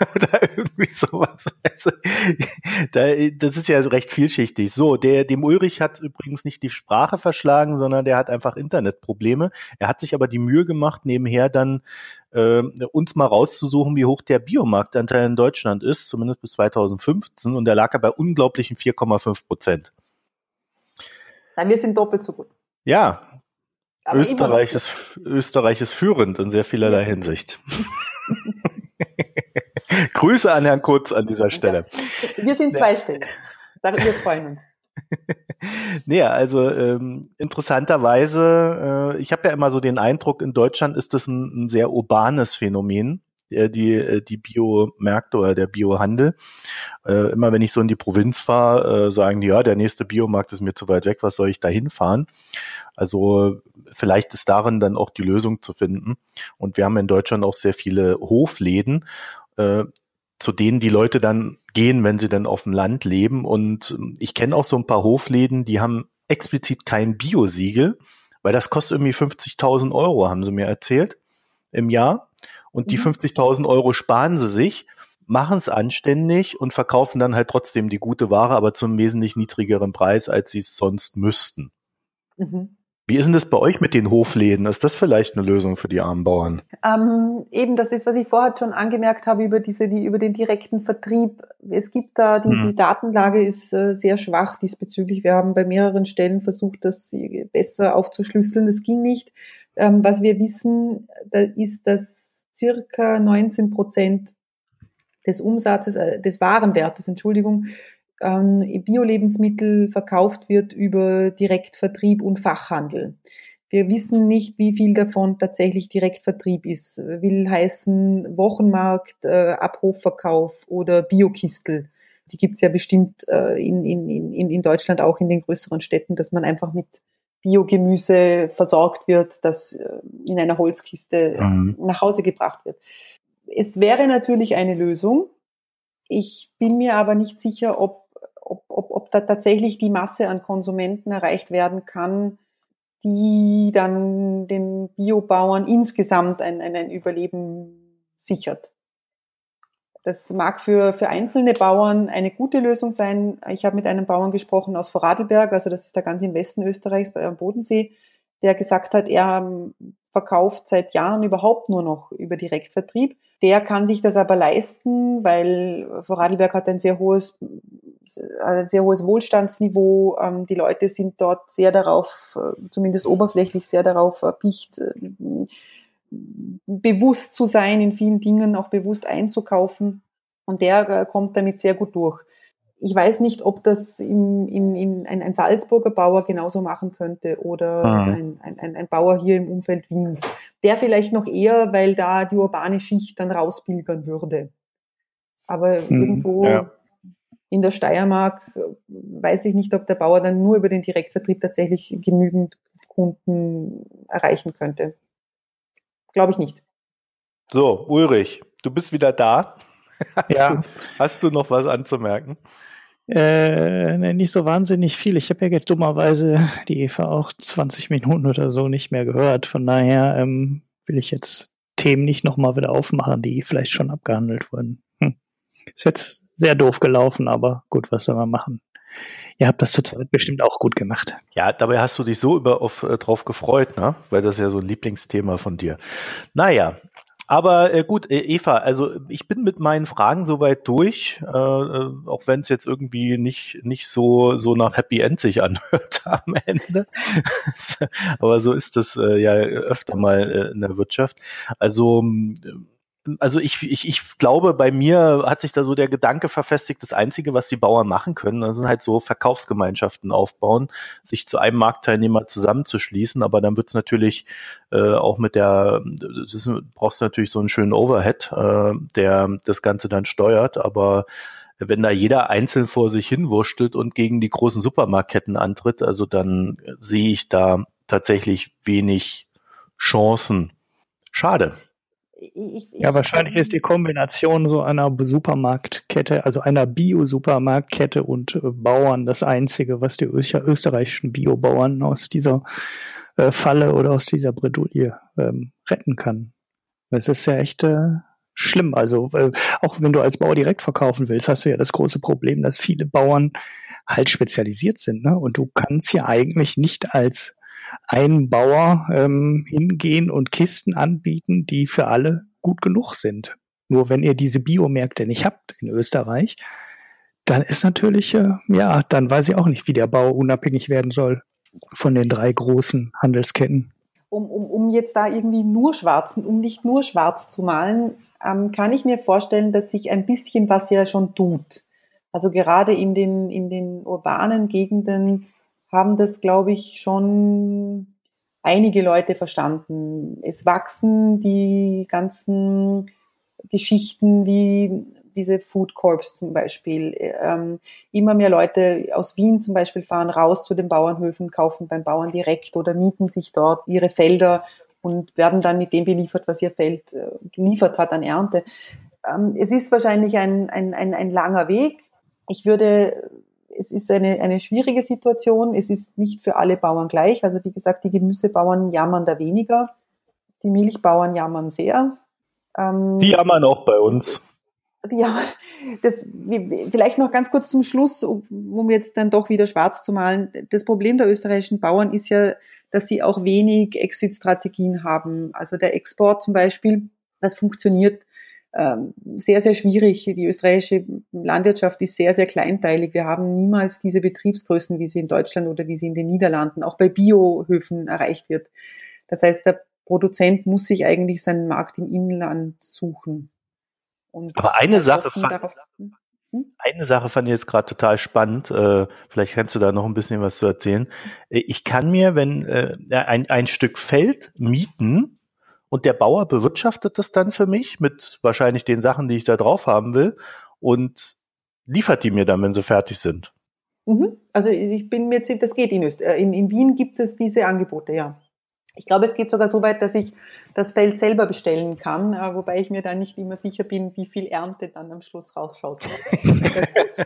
oder irgendwie sowas. Also, da, das ist ja recht vielschichtig. So, der, dem Ulrich hat übrigens nicht die Sprache verschlagen, sondern der hat einfach Internetprobleme. Er hat sich aber die Mühe gemacht, nebenher dann äh, uns mal rauszusuchen, wie hoch der Biomarktanteil in Deutschland ist, zumindest bis 2015. Und da lag er bei unglaublichen 4,5 Prozent. Nein, wir sind doppelt so gut. Ja, aber Österreich ist, Österreich ist führend in sehr vielerlei Hinsicht. Grüße an Herrn Kurz an dieser Stelle. Wir sind zweistellig. wir freuen uns. nee, also ähm, interessanterweise, äh, ich habe ja immer so den Eindruck, in Deutschland ist das ein, ein sehr urbanes Phänomen äh, die, äh, die Biomärkte oder der Biohandel. Äh, immer wenn ich so in die Provinz fahre, äh, sagen die, ja, der nächste Biomarkt ist mir zu weit weg, was soll ich da hinfahren? Also vielleicht ist darin dann auch die Lösung zu finden. Und wir haben in Deutschland auch sehr viele Hofläden, äh, zu denen die Leute dann gehen, wenn sie dann auf dem Land leben. Und ich kenne auch so ein paar Hofläden, die haben explizit kein Biosiegel, weil das kostet irgendwie 50.000 Euro, haben sie mir erzählt, im Jahr. Und die 50.000 mhm. Euro sparen sie sich, machen es anständig und verkaufen dann halt trotzdem die gute Ware, aber zum wesentlich niedrigeren Preis, als sie es sonst müssten. Mhm. Wie ist denn das bei euch mit den Hofläden? Ist das vielleicht eine Lösung für die armen Bauern? Ähm, eben, das ist, was ich vorher schon angemerkt habe über diese, die, über den direkten Vertrieb. Es gibt da, die, hm. die Datenlage ist äh, sehr schwach diesbezüglich. Wir haben bei mehreren Stellen versucht, das besser aufzuschlüsseln. Das ging nicht. Ähm, was wir wissen, da ist, dass circa 19 Prozent des Umsatzes, äh, des Warenwertes, Entschuldigung, ähm, Bio-Lebensmittel verkauft wird über Direktvertrieb und Fachhandel. Wir wissen nicht, wie viel davon tatsächlich Direktvertrieb ist. Will heißen Wochenmarkt, äh, Abrufverkauf oder Biokistel. Die gibt's ja bestimmt äh, in, in, in, in Deutschland auch in den größeren Städten, dass man einfach mit Biogemüse versorgt wird, das äh, in einer Holzkiste mhm. nach Hause gebracht wird. Es wäre natürlich eine Lösung. Ich bin mir aber nicht sicher, ob ob, ob, ob da tatsächlich die Masse an Konsumenten erreicht werden kann, die dann den Biobauern insgesamt ein, ein, Überleben sichert. Das mag für, für einzelne Bauern eine gute Lösung sein. Ich habe mit einem Bauern gesprochen aus Vorarlberg, also das ist da ganz im Westen Österreichs bei am Bodensee, der gesagt hat, er verkauft seit Jahren überhaupt nur noch über Direktvertrieb. Der kann sich das aber leisten, weil Vorarlberg hat ein sehr hohes ein sehr hohes Wohlstandsniveau. Ähm, die Leute sind dort sehr darauf, äh, zumindest oberflächlich sehr darauf erpicht, äh, bewusst zu sein in vielen Dingen, auch bewusst einzukaufen. Und der äh, kommt damit sehr gut durch. Ich weiß nicht, ob das in, in, in ein, ein Salzburger Bauer genauso machen könnte oder mhm. ein, ein, ein Bauer hier im Umfeld Wiens. Der vielleicht noch eher, weil da die urbane Schicht dann rauspilgern würde. Aber mhm. irgendwo ja in der Steiermark weiß ich nicht, ob der Bauer dann nur über den Direktvertrieb tatsächlich genügend Kunden erreichen könnte. Glaube ich nicht. So, Ulrich, du bist wieder da. Hast, ja. du, hast du noch was anzumerken? Äh, nicht so wahnsinnig viel. Ich habe ja jetzt dummerweise die Eva auch 20 Minuten oder so nicht mehr gehört. Von daher ähm, will ich jetzt Themen nicht nochmal wieder aufmachen, die vielleicht schon abgehandelt wurden. Ist jetzt sehr doof gelaufen, aber gut, was soll man machen? Ihr habt das zu zweit bestimmt auch gut gemacht. Ja, dabei hast du dich so über, auf, äh, drauf gefreut, ne? Weil das ja so ein Lieblingsthema von dir. Naja, aber äh, gut, äh, Eva, also ich bin mit meinen Fragen soweit durch, äh, äh auch wenn es jetzt irgendwie nicht nicht so so nach Happy End sich anhört am Ende. aber so ist das äh, ja öfter mal äh, in der Wirtschaft. Also also ich, ich, ich glaube, bei mir hat sich da so der Gedanke verfestigt, das Einzige, was die Bauern machen können, das sind halt so Verkaufsgemeinschaften aufbauen, sich zu einem Marktteilnehmer zusammenzuschließen, aber dann wird's natürlich äh, auch mit der, das ist, brauchst du natürlich so einen schönen Overhead, äh, der das Ganze dann steuert, aber wenn da jeder einzeln vor sich hinwurschtelt und gegen die großen Supermarktketten antritt, also dann sehe ich da tatsächlich wenig Chancen. Schade ich, ja, wahrscheinlich ist die Kombination so einer Supermarktkette, also einer Bio-Supermarktkette und äh, Bauern das Einzige, was die österreichischen Biobauern aus dieser äh, Falle oder aus dieser Bredouille ähm, retten kann. Es ist ja echt äh, schlimm. Also äh, auch wenn du als Bauer direkt verkaufen willst, hast du ja das große Problem, dass viele Bauern halt spezialisiert sind. Ne? Und du kannst ja eigentlich nicht als ein Bauer ähm, hingehen und Kisten anbieten, die für alle gut genug sind. Nur wenn ihr diese Biomärkte nicht habt in Österreich, dann ist natürlich, äh, ja, dann weiß ich auch nicht, wie der Bau unabhängig werden soll von den drei großen Handelsketten. Um, um, um jetzt da irgendwie nur schwarzen, um nicht nur schwarz zu malen, ähm, kann ich mir vorstellen, dass sich ein bisschen was ja schon tut. Also gerade in den, in den urbanen Gegenden haben das, glaube ich, schon einige Leute verstanden. Es wachsen die ganzen Geschichten wie diese Food Corps zum Beispiel. Ähm, immer mehr Leute aus Wien zum Beispiel fahren raus zu den Bauernhöfen, kaufen beim Bauern direkt oder mieten sich dort ihre Felder und werden dann mit dem beliefert, was ihr Feld äh, geliefert hat an Ernte. Ähm, es ist wahrscheinlich ein, ein, ein, ein langer Weg. Ich würde es ist eine, eine schwierige Situation. Es ist nicht für alle Bauern gleich. Also wie gesagt, die Gemüsebauern jammern da weniger. Die Milchbauern jammern sehr. Ähm, die jammern auch bei uns. Ja, das, vielleicht noch ganz kurz zum Schluss, um jetzt dann doch wieder schwarz zu malen. Das Problem der österreichischen Bauern ist ja, dass sie auch wenig Exit-Strategien haben. Also der Export zum Beispiel, das funktioniert sehr, sehr schwierig. Die österreichische Landwirtschaft ist sehr, sehr kleinteilig. Wir haben niemals diese Betriebsgrößen, wie sie in Deutschland oder wie sie in den Niederlanden, auch bei Biohöfen erreicht wird. Das heißt, der Produzent muss sich eigentlich seinen Markt im Inland suchen. Und Aber eine Sache, fand, darauf, hm? eine Sache fand ich jetzt gerade total spannend. Äh, vielleicht kannst du da noch ein bisschen was zu erzählen. Äh, ich kann mir, wenn äh, ein, ein Stück Feld mieten und der Bauer bewirtschaftet das dann für mich mit wahrscheinlich den Sachen, die ich da drauf haben will und liefert die mir dann, wenn sie fertig sind. Mhm. Also ich bin mir ziemlich, das geht in, Öst äh, in, in Wien gibt es diese Angebote, ja. Ich glaube, es geht sogar so weit, dass ich das Feld selber bestellen kann, äh, wobei ich mir da nicht immer sicher bin, wie viel Ernte dann am Schluss rausschaut.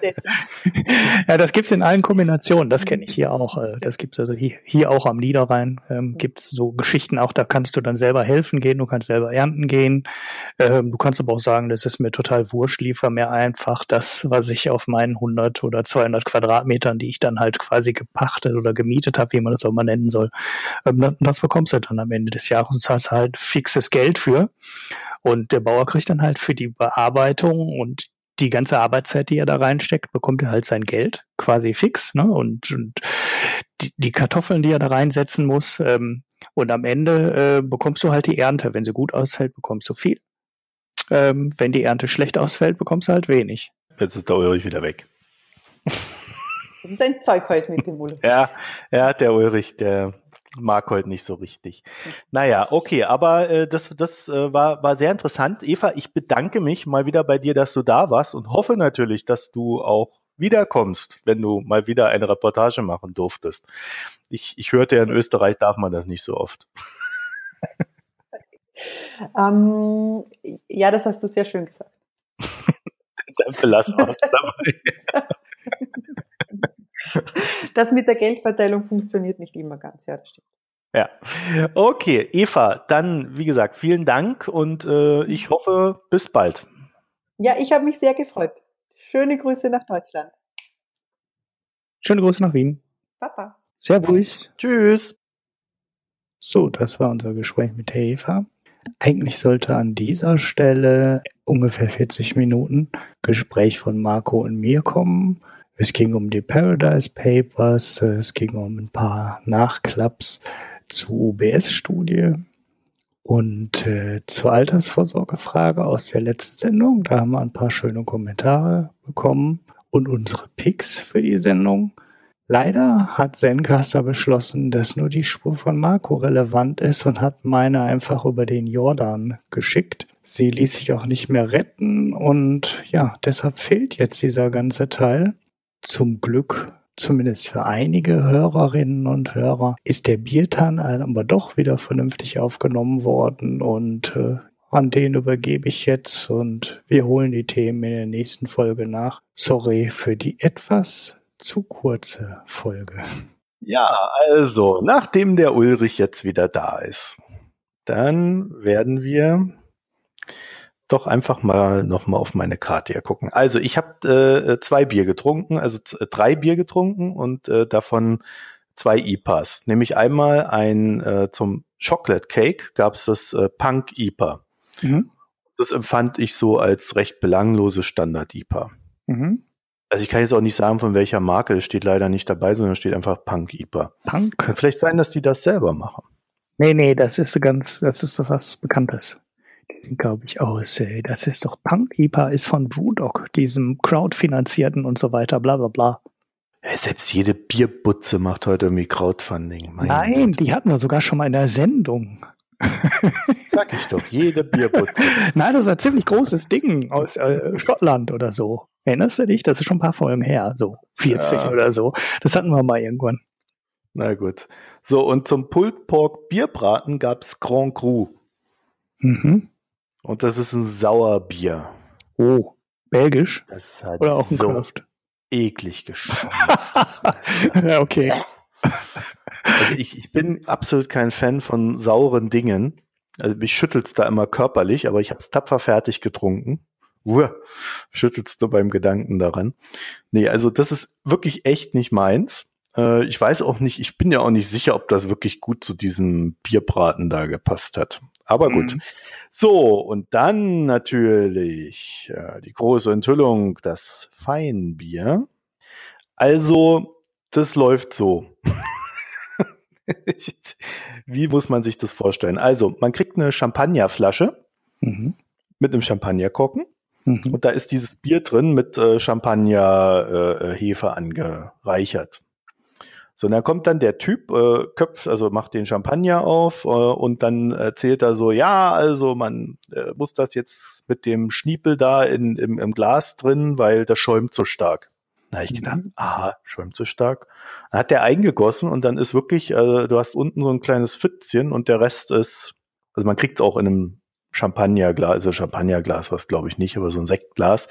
ja, das gibt's in allen Kombinationen, das kenne ich hier auch. Äh, das gibt's also hier, hier auch am Niederrhein, ähm, gibt's so Geschichten auch, da kannst du dann selber helfen gehen, du kannst selber ernten gehen. Ähm, du kannst aber auch sagen, das ist mir total wurscht, liefer mir einfach das, was ich auf meinen 100 oder 200 Quadratmetern, die ich dann halt quasi gepachtet oder gemietet habe, wie man das auch mal nennen soll, ähm, das bekommst bekommst du dann am Ende des Jahres und zahlst halt fixes Geld für. Und der Bauer kriegt dann halt für die Bearbeitung und die ganze Arbeitszeit, die er da reinsteckt, bekommt er halt sein Geld quasi fix. Ne? Und, und die, die Kartoffeln, die er da reinsetzen muss. Ähm, und am Ende äh, bekommst du halt die Ernte. Wenn sie gut ausfällt, bekommst du viel. Ähm, wenn die Ernte schlecht ausfällt, bekommst du halt wenig. Jetzt ist der Ulrich wieder weg. Das ist ein Zeug heute mit dem Ulrich. ja, ja, der Ulrich, der mag heute nicht so richtig. Naja, okay, aber äh, das, das äh, war, war sehr interessant. Eva, ich bedanke mich mal wieder bei dir, dass du da warst und hoffe natürlich, dass du auch wiederkommst, wenn du mal wieder eine Reportage machen durftest. Ich, ich hörte ja, in Österreich darf man das nicht so oft. ähm, ja, das hast du sehr schön gesagt. Dann verlass aus dabei. das mit der Geldverteilung funktioniert nicht immer ganz, ja, das stimmt. Ja, okay, Eva, dann wie gesagt, vielen Dank und äh, ich hoffe, bis bald. Ja, ich habe mich sehr gefreut. Schöne Grüße nach Deutschland. Schöne Grüße nach Wien. Papa. Servus. Tschüss. So, das war unser Gespräch mit der Eva. Eigentlich sollte an dieser Stelle ungefähr 40 Minuten Gespräch von Marco und mir kommen. Es ging um die Paradise Papers, es ging um ein paar Nachklaps zur UBS-Studie und äh, zur Altersvorsorgefrage aus der letzten Sendung. Da haben wir ein paar schöne Kommentare bekommen und unsere Picks für die Sendung. Leider hat Zencaster beschlossen, dass nur die Spur von Marco relevant ist und hat meine einfach über den Jordan geschickt. Sie ließ sich auch nicht mehr retten und ja, deshalb fehlt jetzt dieser ganze Teil. Zum Glück, zumindest für einige Hörerinnen und Hörer, ist der Biertan aber doch wieder vernünftig aufgenommen worden und äh, an den übergebe ich jetzt und wir holen die Themen in der nächsten Folge nach. Sorry für die etwas zu kurze Folge. Ja, also, nachdem der Ulrich jetzt wieder da ist, dann werden wir doch einfach mal noch mal auf meine Karte hier gucken. Also ich habe äh, zwei Bier getrunken, also drei Bier getrunken und äh, davon zwei IPAs. Nämlich einmal ein äh, zum Chocolate Cake gab es das äh, Punk IPA. Mhm. Das empfand ich so als recht belanglose Standard IPA. Mhm. Also ich kann jetzt auch nicht sagen, von welcher Marke, es steht leider nicht dabei, sondern steht einfach Punk IPA. Punk? Kann vielleicht sein, dass die das selber machen. Nee, nee, das ist ganz, das ist so was Bekanntes. Glaube ich, aus. Ey. Das ist doch Punk IPA ist von Brewdog, diesem crowdfinanzierten und so weiter, bla bla bla. Ja, selbst jede Bierbutze macht heute irgendwie Crowdfunding. Mein Nein, Gott. die hatten wir sogar schon mal in der Sendung. Sag ich doch, jede Bierbutze. Nein, das ist ein ziemlich großes Ding aus äh, Schottland oder so. Erinnerst du dich? Das ist schon ein paar Folgen her, so 40 ja. oder so. Das hatten wir mal irgendwann. Na gut. So, und zum Pulled Pork Bierbraten gab es Grand Cru. Mhm. Und das ist ein Sauerbier. Oh, belgisch? Das hat Oder auch ein so Kraft? eklig geschmeckt. ja, okay. Also ich, ich bin absolut kein Fan von sauren Dingen. Also mich schüttelt's da immer körperlich, aber ich habe es tapfer fertig getrunken. Uah, schüttelst du beim Gedanken daran. Nee, also das ist wirklich echt nicht meins. Äh, ich weiß auch nicht, ich bin ja auch nicht sicher, ob das wirklich gut zu diesem Bierbraten da gepasst hat. Aber gut. Mhm. So, und dann natürlich äh, die große Enthüllung, das Feinbier. Also, das läuft so. Wie muss man sich das vorstellen? Also, man kriegt eine Champagnerflasche mhm. mit einem Champagnerkorken. Mhm. Und da ist dieses Bier drin mit äh, Champagnerhefe äh, angereichert. So, und dann kommt dann der Typ, äh, köpft, also macht den Champagner auf äh, und dann erzählt er so, ja, also man äh, muss das jetzt mit dem Schniepel da in, im, im Glas drin, weil das schäumt so stark. Na, ich gedacht, mhm. aha, schäumt so stark. Dann hat der eingegossen und dann ist wirklich, äh, du hast unten so ein kleines Pfützchen und der Rest ist, also man kriegt es auch in einem Champagnerglas, also Champagnerglas, was glaube ich nicht, aber so ein Sektglas.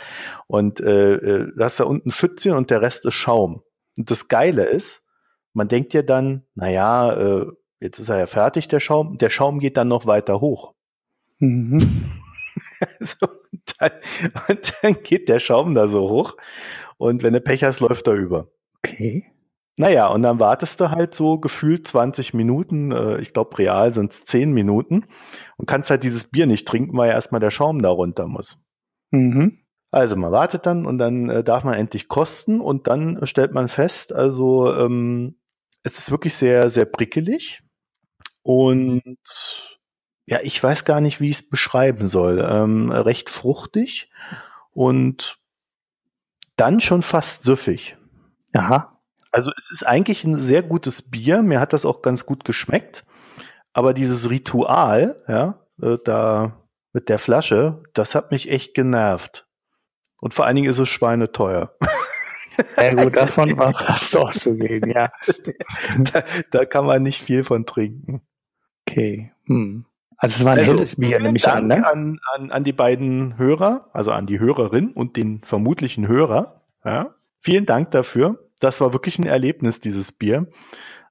Und äh, äh, da hast da unten Pfützchen und der Rest ist Schaum. Und das Geile ist, man denkt ja dann, na ja, äh, jetzt ist er ja fertig, der Schaum. Der Schaum geht dann noch weiter hoch. Mhm. so, und, dann, und dann geht der Schaum da so hoch. Und wenn du Pech hast, läuft er über. Okay. Naja, und dann wartest du halt so gefühlt 20 Minuten, äh, ich glaube real sind es 10 Minuten und kannst halt dieses Bier nicht trinken, weil erstmal der Schaum da runter muss. Mhm. Also man wartet dann und dann äh, darf man endlich kosten und dann stellt man fest, also ähm, es ist wirklich sehr, sehr prickelig und ja, ich weiß gar nicht, wie ich es beschreiben soll. Ähm, recht fruchtig und dann schon fast süffig. Aha. Also es ist eigentlich ein sehr gutes Bier. Mir hat das auch ganz gut geschmeckt. Aber dieses Ritual, ja, äh, da mit der Flasche, das hat mich echt genervt. Und vor allen Dingen ist es schweineteuer. Ja gut, davon war fast auszugehen, ja. Da, da, kann man nicht viel von trinken. Okay. Hm. Also es war ein also, helles Bier, nehme ich an, ne? An, an, an die beiden Hörer, also an die Hörerin und den vermutlichen Hörer. Ja. Vielen Dank dafür. Das war wirklich ein Erlebnis, dieses Bier.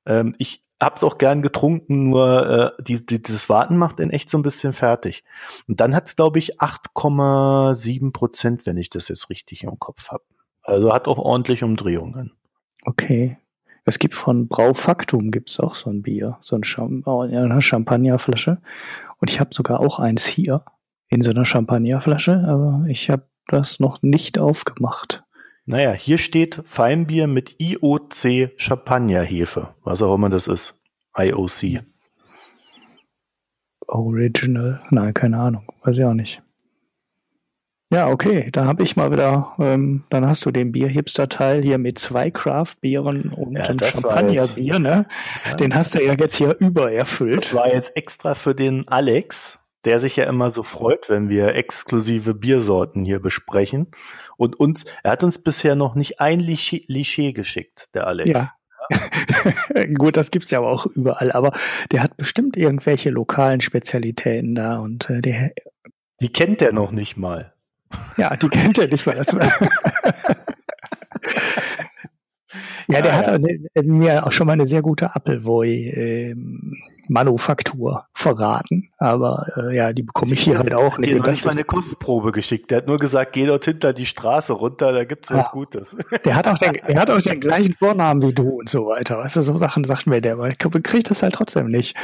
Ähm, ich hab's auch gern getrunken, nur äh, die, die, dieses Warten macht ihn echt so ein bisschen fertig. Und dann hat's, glaube ich, 8,7 Prozent, wenn ich das jetzt richtig im Kopf habe. Also hat auch ordentlich Umdrehungen. Okay. Es gibt von Braufaktum gibt's auch so ein Bier, so ein Cham eine Champagnerflasche. Und ich habe sogar auch eins hier in so einer Champagnerflasche, aber ich habe das noch nicht aufgemacht. Naja, hier steht Feinbier mit IOC Champagnerhefe, was auch immer das ist. IOC. Original? Nein, keine Ahnung. Weiß ich auch nicht. Ja, okay, da habe ich mal wieder, ähm, dann hast du den Bierhipster-Teil hier mit zwei Craft-Bieren und ja, einem Champagner-Bier, ne? Ja. Den hast du ja jetzt hier übererfüllt. Das war jetzt extra für den Alex, der sich ja immer so freut, wenn wir exklusive Biersorten hier besprechen. Und uns, er hat uns bisher noch nicht ein Liché geschickt, der Alex. Ja. Gut, das gibt's ja aber auch überall, aber der hat bestimmt irgendwelche lokalen Spezialitäten da und äh, der. Die kennt er noch nicht mal. Ja, die kennt er nicht mal. Ja, der ja, hat ja. mir auch schon mal eine sehr gute Appleboy-Manufaktur ähm, verraten. Aber äh, ja, die bekomme ich hier halt auch nicht. Der hat nicht mal eine Kostprobe geschickt. Der hat nur gesagt, geh dort hinter die Straße runter, da gibt's was Gutes. Der hat, auch den, der hat auch den gleichen Vornamen wie du und so weiter. Weißt du, so Sachen sagt mir der, aber ich kriege das halt trotzdem nicht.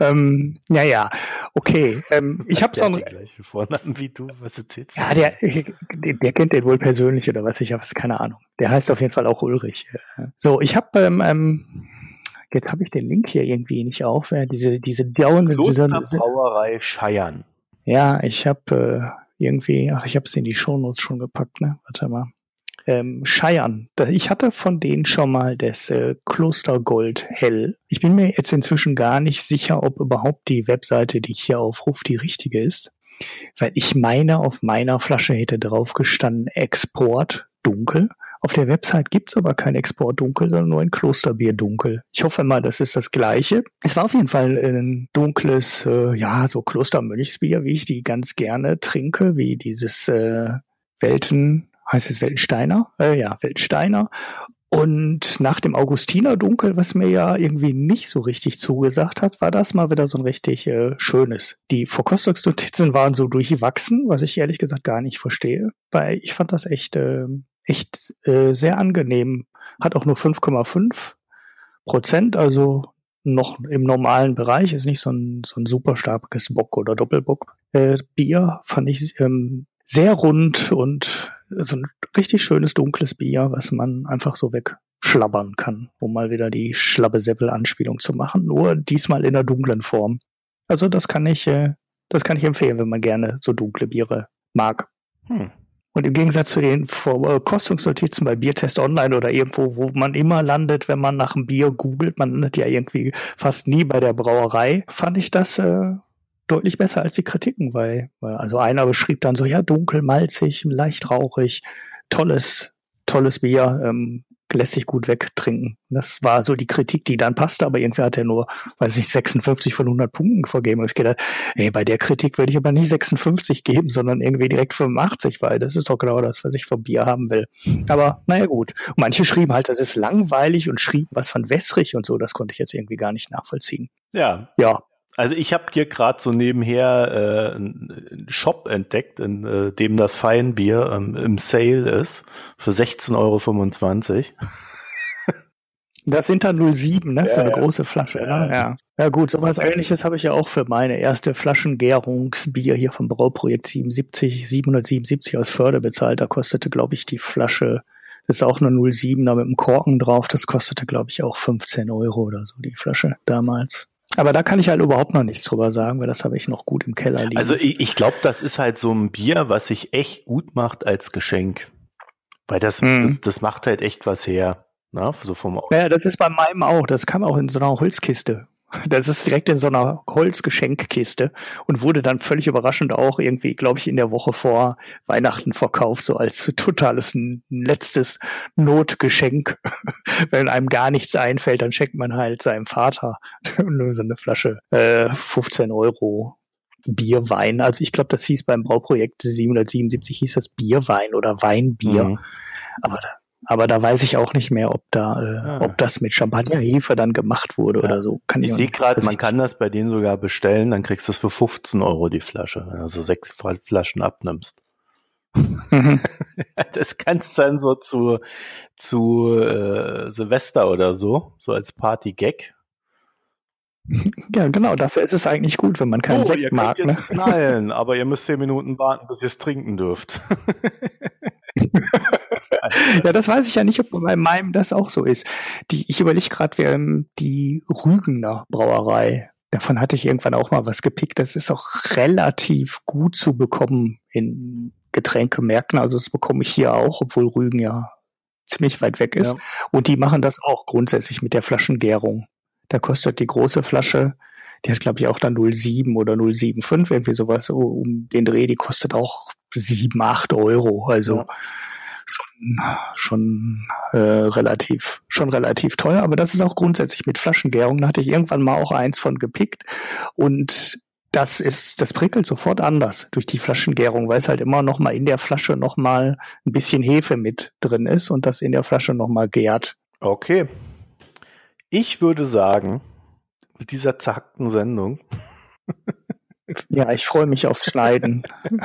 Ähm, ja, ja, okay. Ähm, ich habe so einen gleichen Vornamen wie du. Was erzählst du? Ja, der, der, kennt den wohl persönlich oder was ich habe, keine Ahnung. Der heißt auf jeden Fall auch Ulrich. So, ich habe ähm, ähm, jetzt habe ich den Link hier irgendwie nicht auf. Äh, diese diese Down Klosterbrauerei Scheiern. Ja, ich habe äh, irgendwie, ach, ich habe es in die Shownotes schon gepackt, ne? Warte mal. Ähm, Scheiern. Ich hatte von denen schon mal das äh, Klostergold hell. Ich bin mir jetzt inzwischen gar nicht sicher, ob überhaupt die Webseite, die ich hier aufrufe, die richtige ist. Weil ich meine, auf meiner Flasche hätte drauf gestanden Export dunkel. Auf der Website gibt's aber kein Export dunkel, sondern nur ein Klosterbier dunkel. Ich hoffe mal, das ist das gleiche. Es war auf jeden Fall ein dunkles, äh, ja, so Klostermönchsbier, wie ich die ganz gerne trinke, wie dieses äh, Welten, heißt es Weltensteiner? Äh, ja, Weltensteiner. Und nach dem Augustiner-Dunkel, was mir ja irgendwie nicht so richtig zugesagt hat, war das mal wieder so ein richtig äh, schönes. Die Verkostungsnotizen waren so durchwachsen, was ich ehrlich gesagt gar nicht verstehe, weil ich fand das echt, äh, echt äh, sehr angenehm. Hat auch nur 5,5 Prozent, also noch im normalen Bereich, ist nicht so ein, so ein super starkes Bock- oder Doppelbock. Äh, Bier fand ich ähm, sehr rund und so ein richtig schönes dunkles Bier, was man einfach so wegschlabbern kann, um mal wieder die Schlabbeseppel-Anspielung zu machen. Nur diesmal in der dunklen Form. Also das kann ich, äh, das kann ich empfehlen, wenn man gerne so dunkle Biere mag. Hm. Und im Gegensatz zu den Kostungsnotizen bei Biertest Online oder irgendwo, wo man immer landet, wenn man nach einem Bier googelt, man landet ja irgendwie fast nie bei der Brauerei, fand ich das äh, deutlich besser als die Kritiken, weil, also einer beschrieb dann so, ja, dunkel, malzig, leicht rauchig, tolles, tolles Bier, ähm, lässt sich gut wegtrinken. Das war so die Kritik, die dann passte, aber irgendwie hat er nur, weiß ich, 56 von 100 Punkten vergeben. Und ich gedacht, ey, bei der Kritik würde ich aber nicht 56 geben, sondern irgendwie direkt 85, weil das ist doch genau das, was ich vom Bier haben will. Aber naja, gut. Und manche schrieben halt, das ist langweilig und schrieben was von wässrig und so. Das konnte ich jetzt irgendwie gar nicht nachvollziehen. Ja. Ja. Also ich habe hier gerade so nebenher äh, einen Shop entdeckt, in äh, dem das Feinbier ähm, im Sale ist für 16,25 Euro. Das sind dann 07, ne? Ja, so eine ja. große Flasche, ja. Ne? Ja. Ja gut, sowas ähnliches habe ich ja auch für meine erste Flaschengärungsbier hier vom Brauprojekt 77, 777 aus Förde bezahlt. Da kostete, glaube ich, die Flasche, das ist auch eine 07er mit einem Korken drauf, das kostete, glaube ich, auch 15 Euro oder so, die Flasche damals. Aber da kann ich halt überhaupt noch nichts drüber sagen, weil das habe ich noch gut im Keller liegen. Also ich, ich glaube, das ist halt so ein Bier, was sich echt gut macht als Geschenk. Weil das, mhm. das, das, macht halt echt was her. Na, so vom ja, das ist bei meinem auch. Das kam auch in so einer Holzkiste. Das ist direkt in so einer Holzgeschenkkiste und wurde dann völlig überraschend auch irgendwie, glaube ich, in der Woche vor Weihnachten verkauft, so als totales letztes Notgeschenk. Wenn einem gar nichts einfällt, dann schenkt man halt seinem Vater nur so eine Flasche äh, 15 Euro Bierwein. Also ich glaube, das hieß beim Brauprojekt 777 hieß das Bierwein oder Weinbier. Mhm. Aber da aber da weiß ich auch nicht mehr, ob da, äh, ah. ob das mit Champagnerhefe dann gemacht wurde ja. oder so. Kann ich, sehe gerade, man kann das bei denen sogar bestellen, dann kriegst du es für 15 Euro die Flasche, wenn du so sechs Flaschen abnimmst. Mhm. das kannst du dann so zu, zu äh, Silvester oder so, so als Party-Gag. Ja, genau, dafür ist es eigentlich gut, wenn man keinen so, Sekt mag. Ne? Knallen, aber ihr müsst zehn Minuten warten, bis ihr es trinken dürft. ja, das weiß ich ja nicht, ob bei meinem das auch so ist. Die, ich überlege gerade, die Rügener Brauerei. Davon hatte ich irgendwann auch mal was gepickt. Das ist auch relativ gut zu bekommen in Getränkemärkten. Also das bekomme ich hier auch, obwohl Rügen ja ziemlich weit weg ist. Ja. Und die machen das auch grundsätzlich mit der Flaschengärung. Da kostet die große Flasche, die hat glaube ich auch dann 0,7 oder 0,75, irgendwie sowas um den Dreh, die kostet auch 7, 8 Euro. Also ja schon, äh, relativ, schon relativ teuer, aber das ist auch grundsätzlich mit Flaschengärung. Da hatte ich irgendwann mal auch eins von gepickt und das ist, das prickelt sofort anders durch die Flaschengärung, weil es halt immer noch mal in der Flasche noch mal ein bisschen Hefe mit drin ist und das in der Flasche noch mal gärt. Okay. Ich würde sagen, mit dieser zackten Sendung. ja, ich freue mich aufs Schneiden.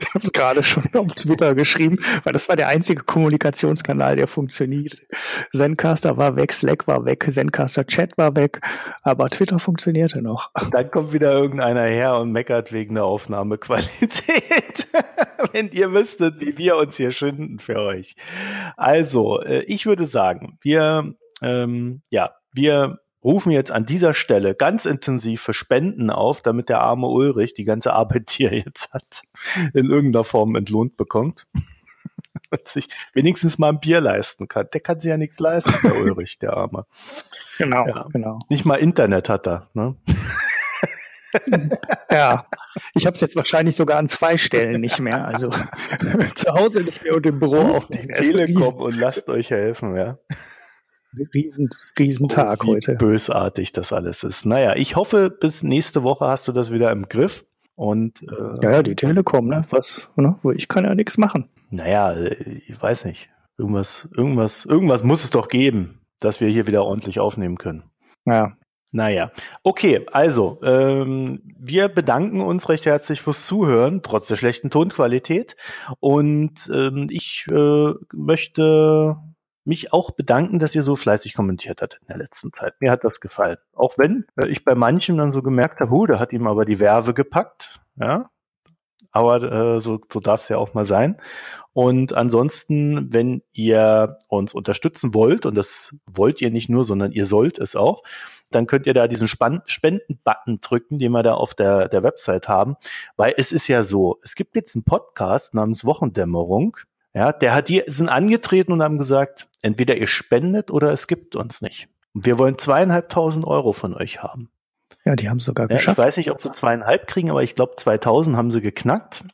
Ich habe es gerade schon auf Twitter geschrieben, weil das war der einzige Kommunikationskanal, der funktioniert. Zencaster war weg, Slack war weg, Zencaster Chat war weg, aber Twitter funktionierte noch. Dann kommt wieder irgendeiner her und meckert wegen der Aufnahmequalität. Wenn ihr wüsstet, wie wir uns hier schinden für euch. Also, äh, ich würde sagen, wir, ähm, ja, wir rufen jetzt an dieser Stelle ganz intensiv für Spenden auf, damit der arme Ulrich die ganze Arbeit, die er jetzt hat, in irgendeiner Form entlohnt bekommt. Und sich wenigstens mal ein Bier leisten kann. Der kann sich ja nichts leisten, der Ulrich, der Arme. Genau, ja. genau. Nicht mal Internet hat er. Ne? ja, ich habe es jetzt wahrscheinlich sogar an zwei Stellen nicht mehr. Also zu Hause nicht mehr und im Büro nicht mehr. Telekom und lasst euch helfen, ja. Riesen, Riesentag oh, wie heute. Bösartig das alles ist. Naja, ich hoffe, bis nächste Woche hast du das wieder im Griff. Und äh, ja, ja, die Telekom, ne? Was, ne? Ich kann ja nichts machen. Naja, ich weiß nicht. Irgendwas, irgendwas, irgendwas muss es doch geben, dass wir hier wieder ordentlich aufnehmen können. Ja. Naja, okay, also ähm, wir bedanken uns recht herzlich fürs Zuhören, trotz der schlechten Tonqualität. Und ähm, ich äh, möchte mich auch bedanken, dass ihr so fleißig kommentiert habt in der letzten Zeit. Mir hat das gefallen. Auch wenn äh, ich bei manchen dann so gemerkt habe, hu, da hat ihm aber die Werbe gepackt. Ja, aber äh, so, so darf es ja auch mal sein. Und ansonsten, wenn ihr uns unterstützen wollt, und das wollt ihr nicht nur, sondern ihr sollt es auch, dann könnt ihr da diesen Spenden-Button drücken, den wir da auf der, der Website haben. Weil es ist ja so, es gibt jetzt einen Podcast namens Wochendämmerung. Ja, der hat die sind angetreten und haben gesagt, entweder ihr spendet oder es gibt uns nicht. Und wir wollen zweieinhalbtausend Euro von euch haben. Ja, die haben sogar geschafft. Ja, ich weiß nicht, ob sie zweieinhalb kriegen, aber ich glaube 2000 haben sie geknackt.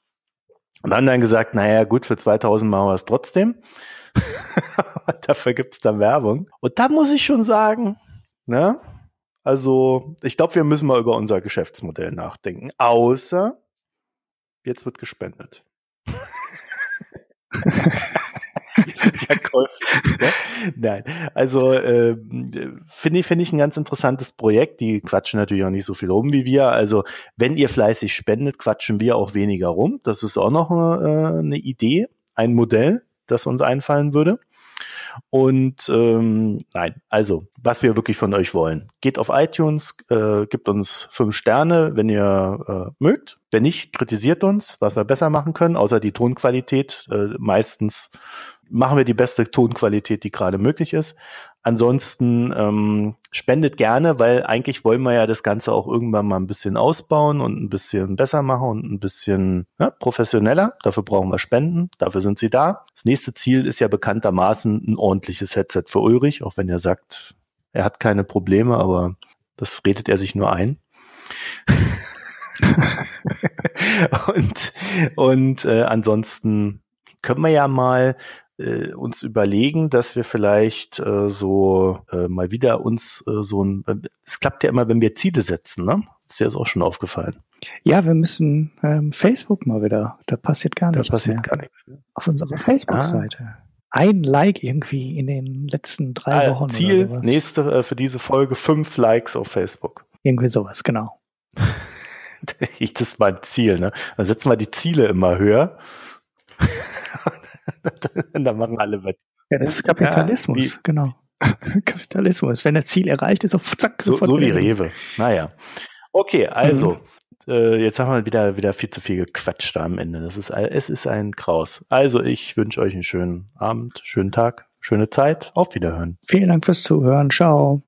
Und haben dann gesagt, naja, gut, für 2000 machen wir es trotzdem. Dafür gibt's da Werbung. Und da muss ich schon sagen, ne? Also, ich glaube, wir müssen mal über unser Geschäftsmodell nachdenken. Außer, jetzt wird gespendet. ja. Ne? Nein, also äh, finde ich, finde ich ein ganz interessantes Projekt. Die quatschen natürlich auch nicht so viel rum wie wir. Also wenn ihr fleißig spendet, quatschen wir auch weniger rum. Das ist auch noch eine, äh, eine Idee, ein Modell, das uns einfallen würde. Und ähm, nein, also was wir wirklich von euch wollen, geht auf iTunes, äh, gibt uns fünf Sterne, wenn ihr äh, mögt. Wenn nicht, kritisiert uns, was wir besser machen können, außer die Tonqualität. Äh, meistens machen wir die beste Tonqualität, die gerade möglich ist. Ansonsten ähm, spendet gerne, weil eigentlich wollen wir ja das Ganze auch irgendwann mal ein bisschen ausbauen und ein bisschen besser machen und ein bisschen ja, professioneller. Dafür brauchen wir Spenden, dafür sind sie da. Das nächste Ziel ist ja bekanntermaßen ein ordentliches Headset für Ulrich, auch wenn er sagt, er hat keine Probleme, aber das redet er sich nur ein. und und äh, ansonsten können wir ja mal äh, uns überlegen, dass wir vielleicht äh, so äh, mal wieder uns äh, so ein, es klappt ja immer, wenn wir Ziele setzen, ne? Ist dir das auch schon aufgefallen? Ja, wir müssen ähm, Facebook mal wieder, da passiert gar nichts. Da passiert mehr. gar nichts. Mehr. Auf unserer Facebook-Seite. Ah. Ein Like irgendwie in den letzten drei ah, Wochen. Ziel, nächste äh, für diese Folge, fünf Likes auf Facebook. Irgendwie sowas, genau. das ist mein Ziel, ne? Dann setzen wir die Ziele immer höher. da machen alle mit. Ja, das ist Kapitalismus, ja, genau. Kapitalismus. Wenn das Ziel erreicht ist, auf zack, sofort. So, so wie Rewe. Naja. Okay, also, mhm. äh, jetzt haben wir wieder, wieder viel zu viel gequatscht am Ende. Das ist, es ist ein Kraus. Also, ich wünsche euch einen schönen Abend, schönen Tag, schöne Zeit. Auf Wiederhören. Vielen Dank fürs Zuhören. Ciao.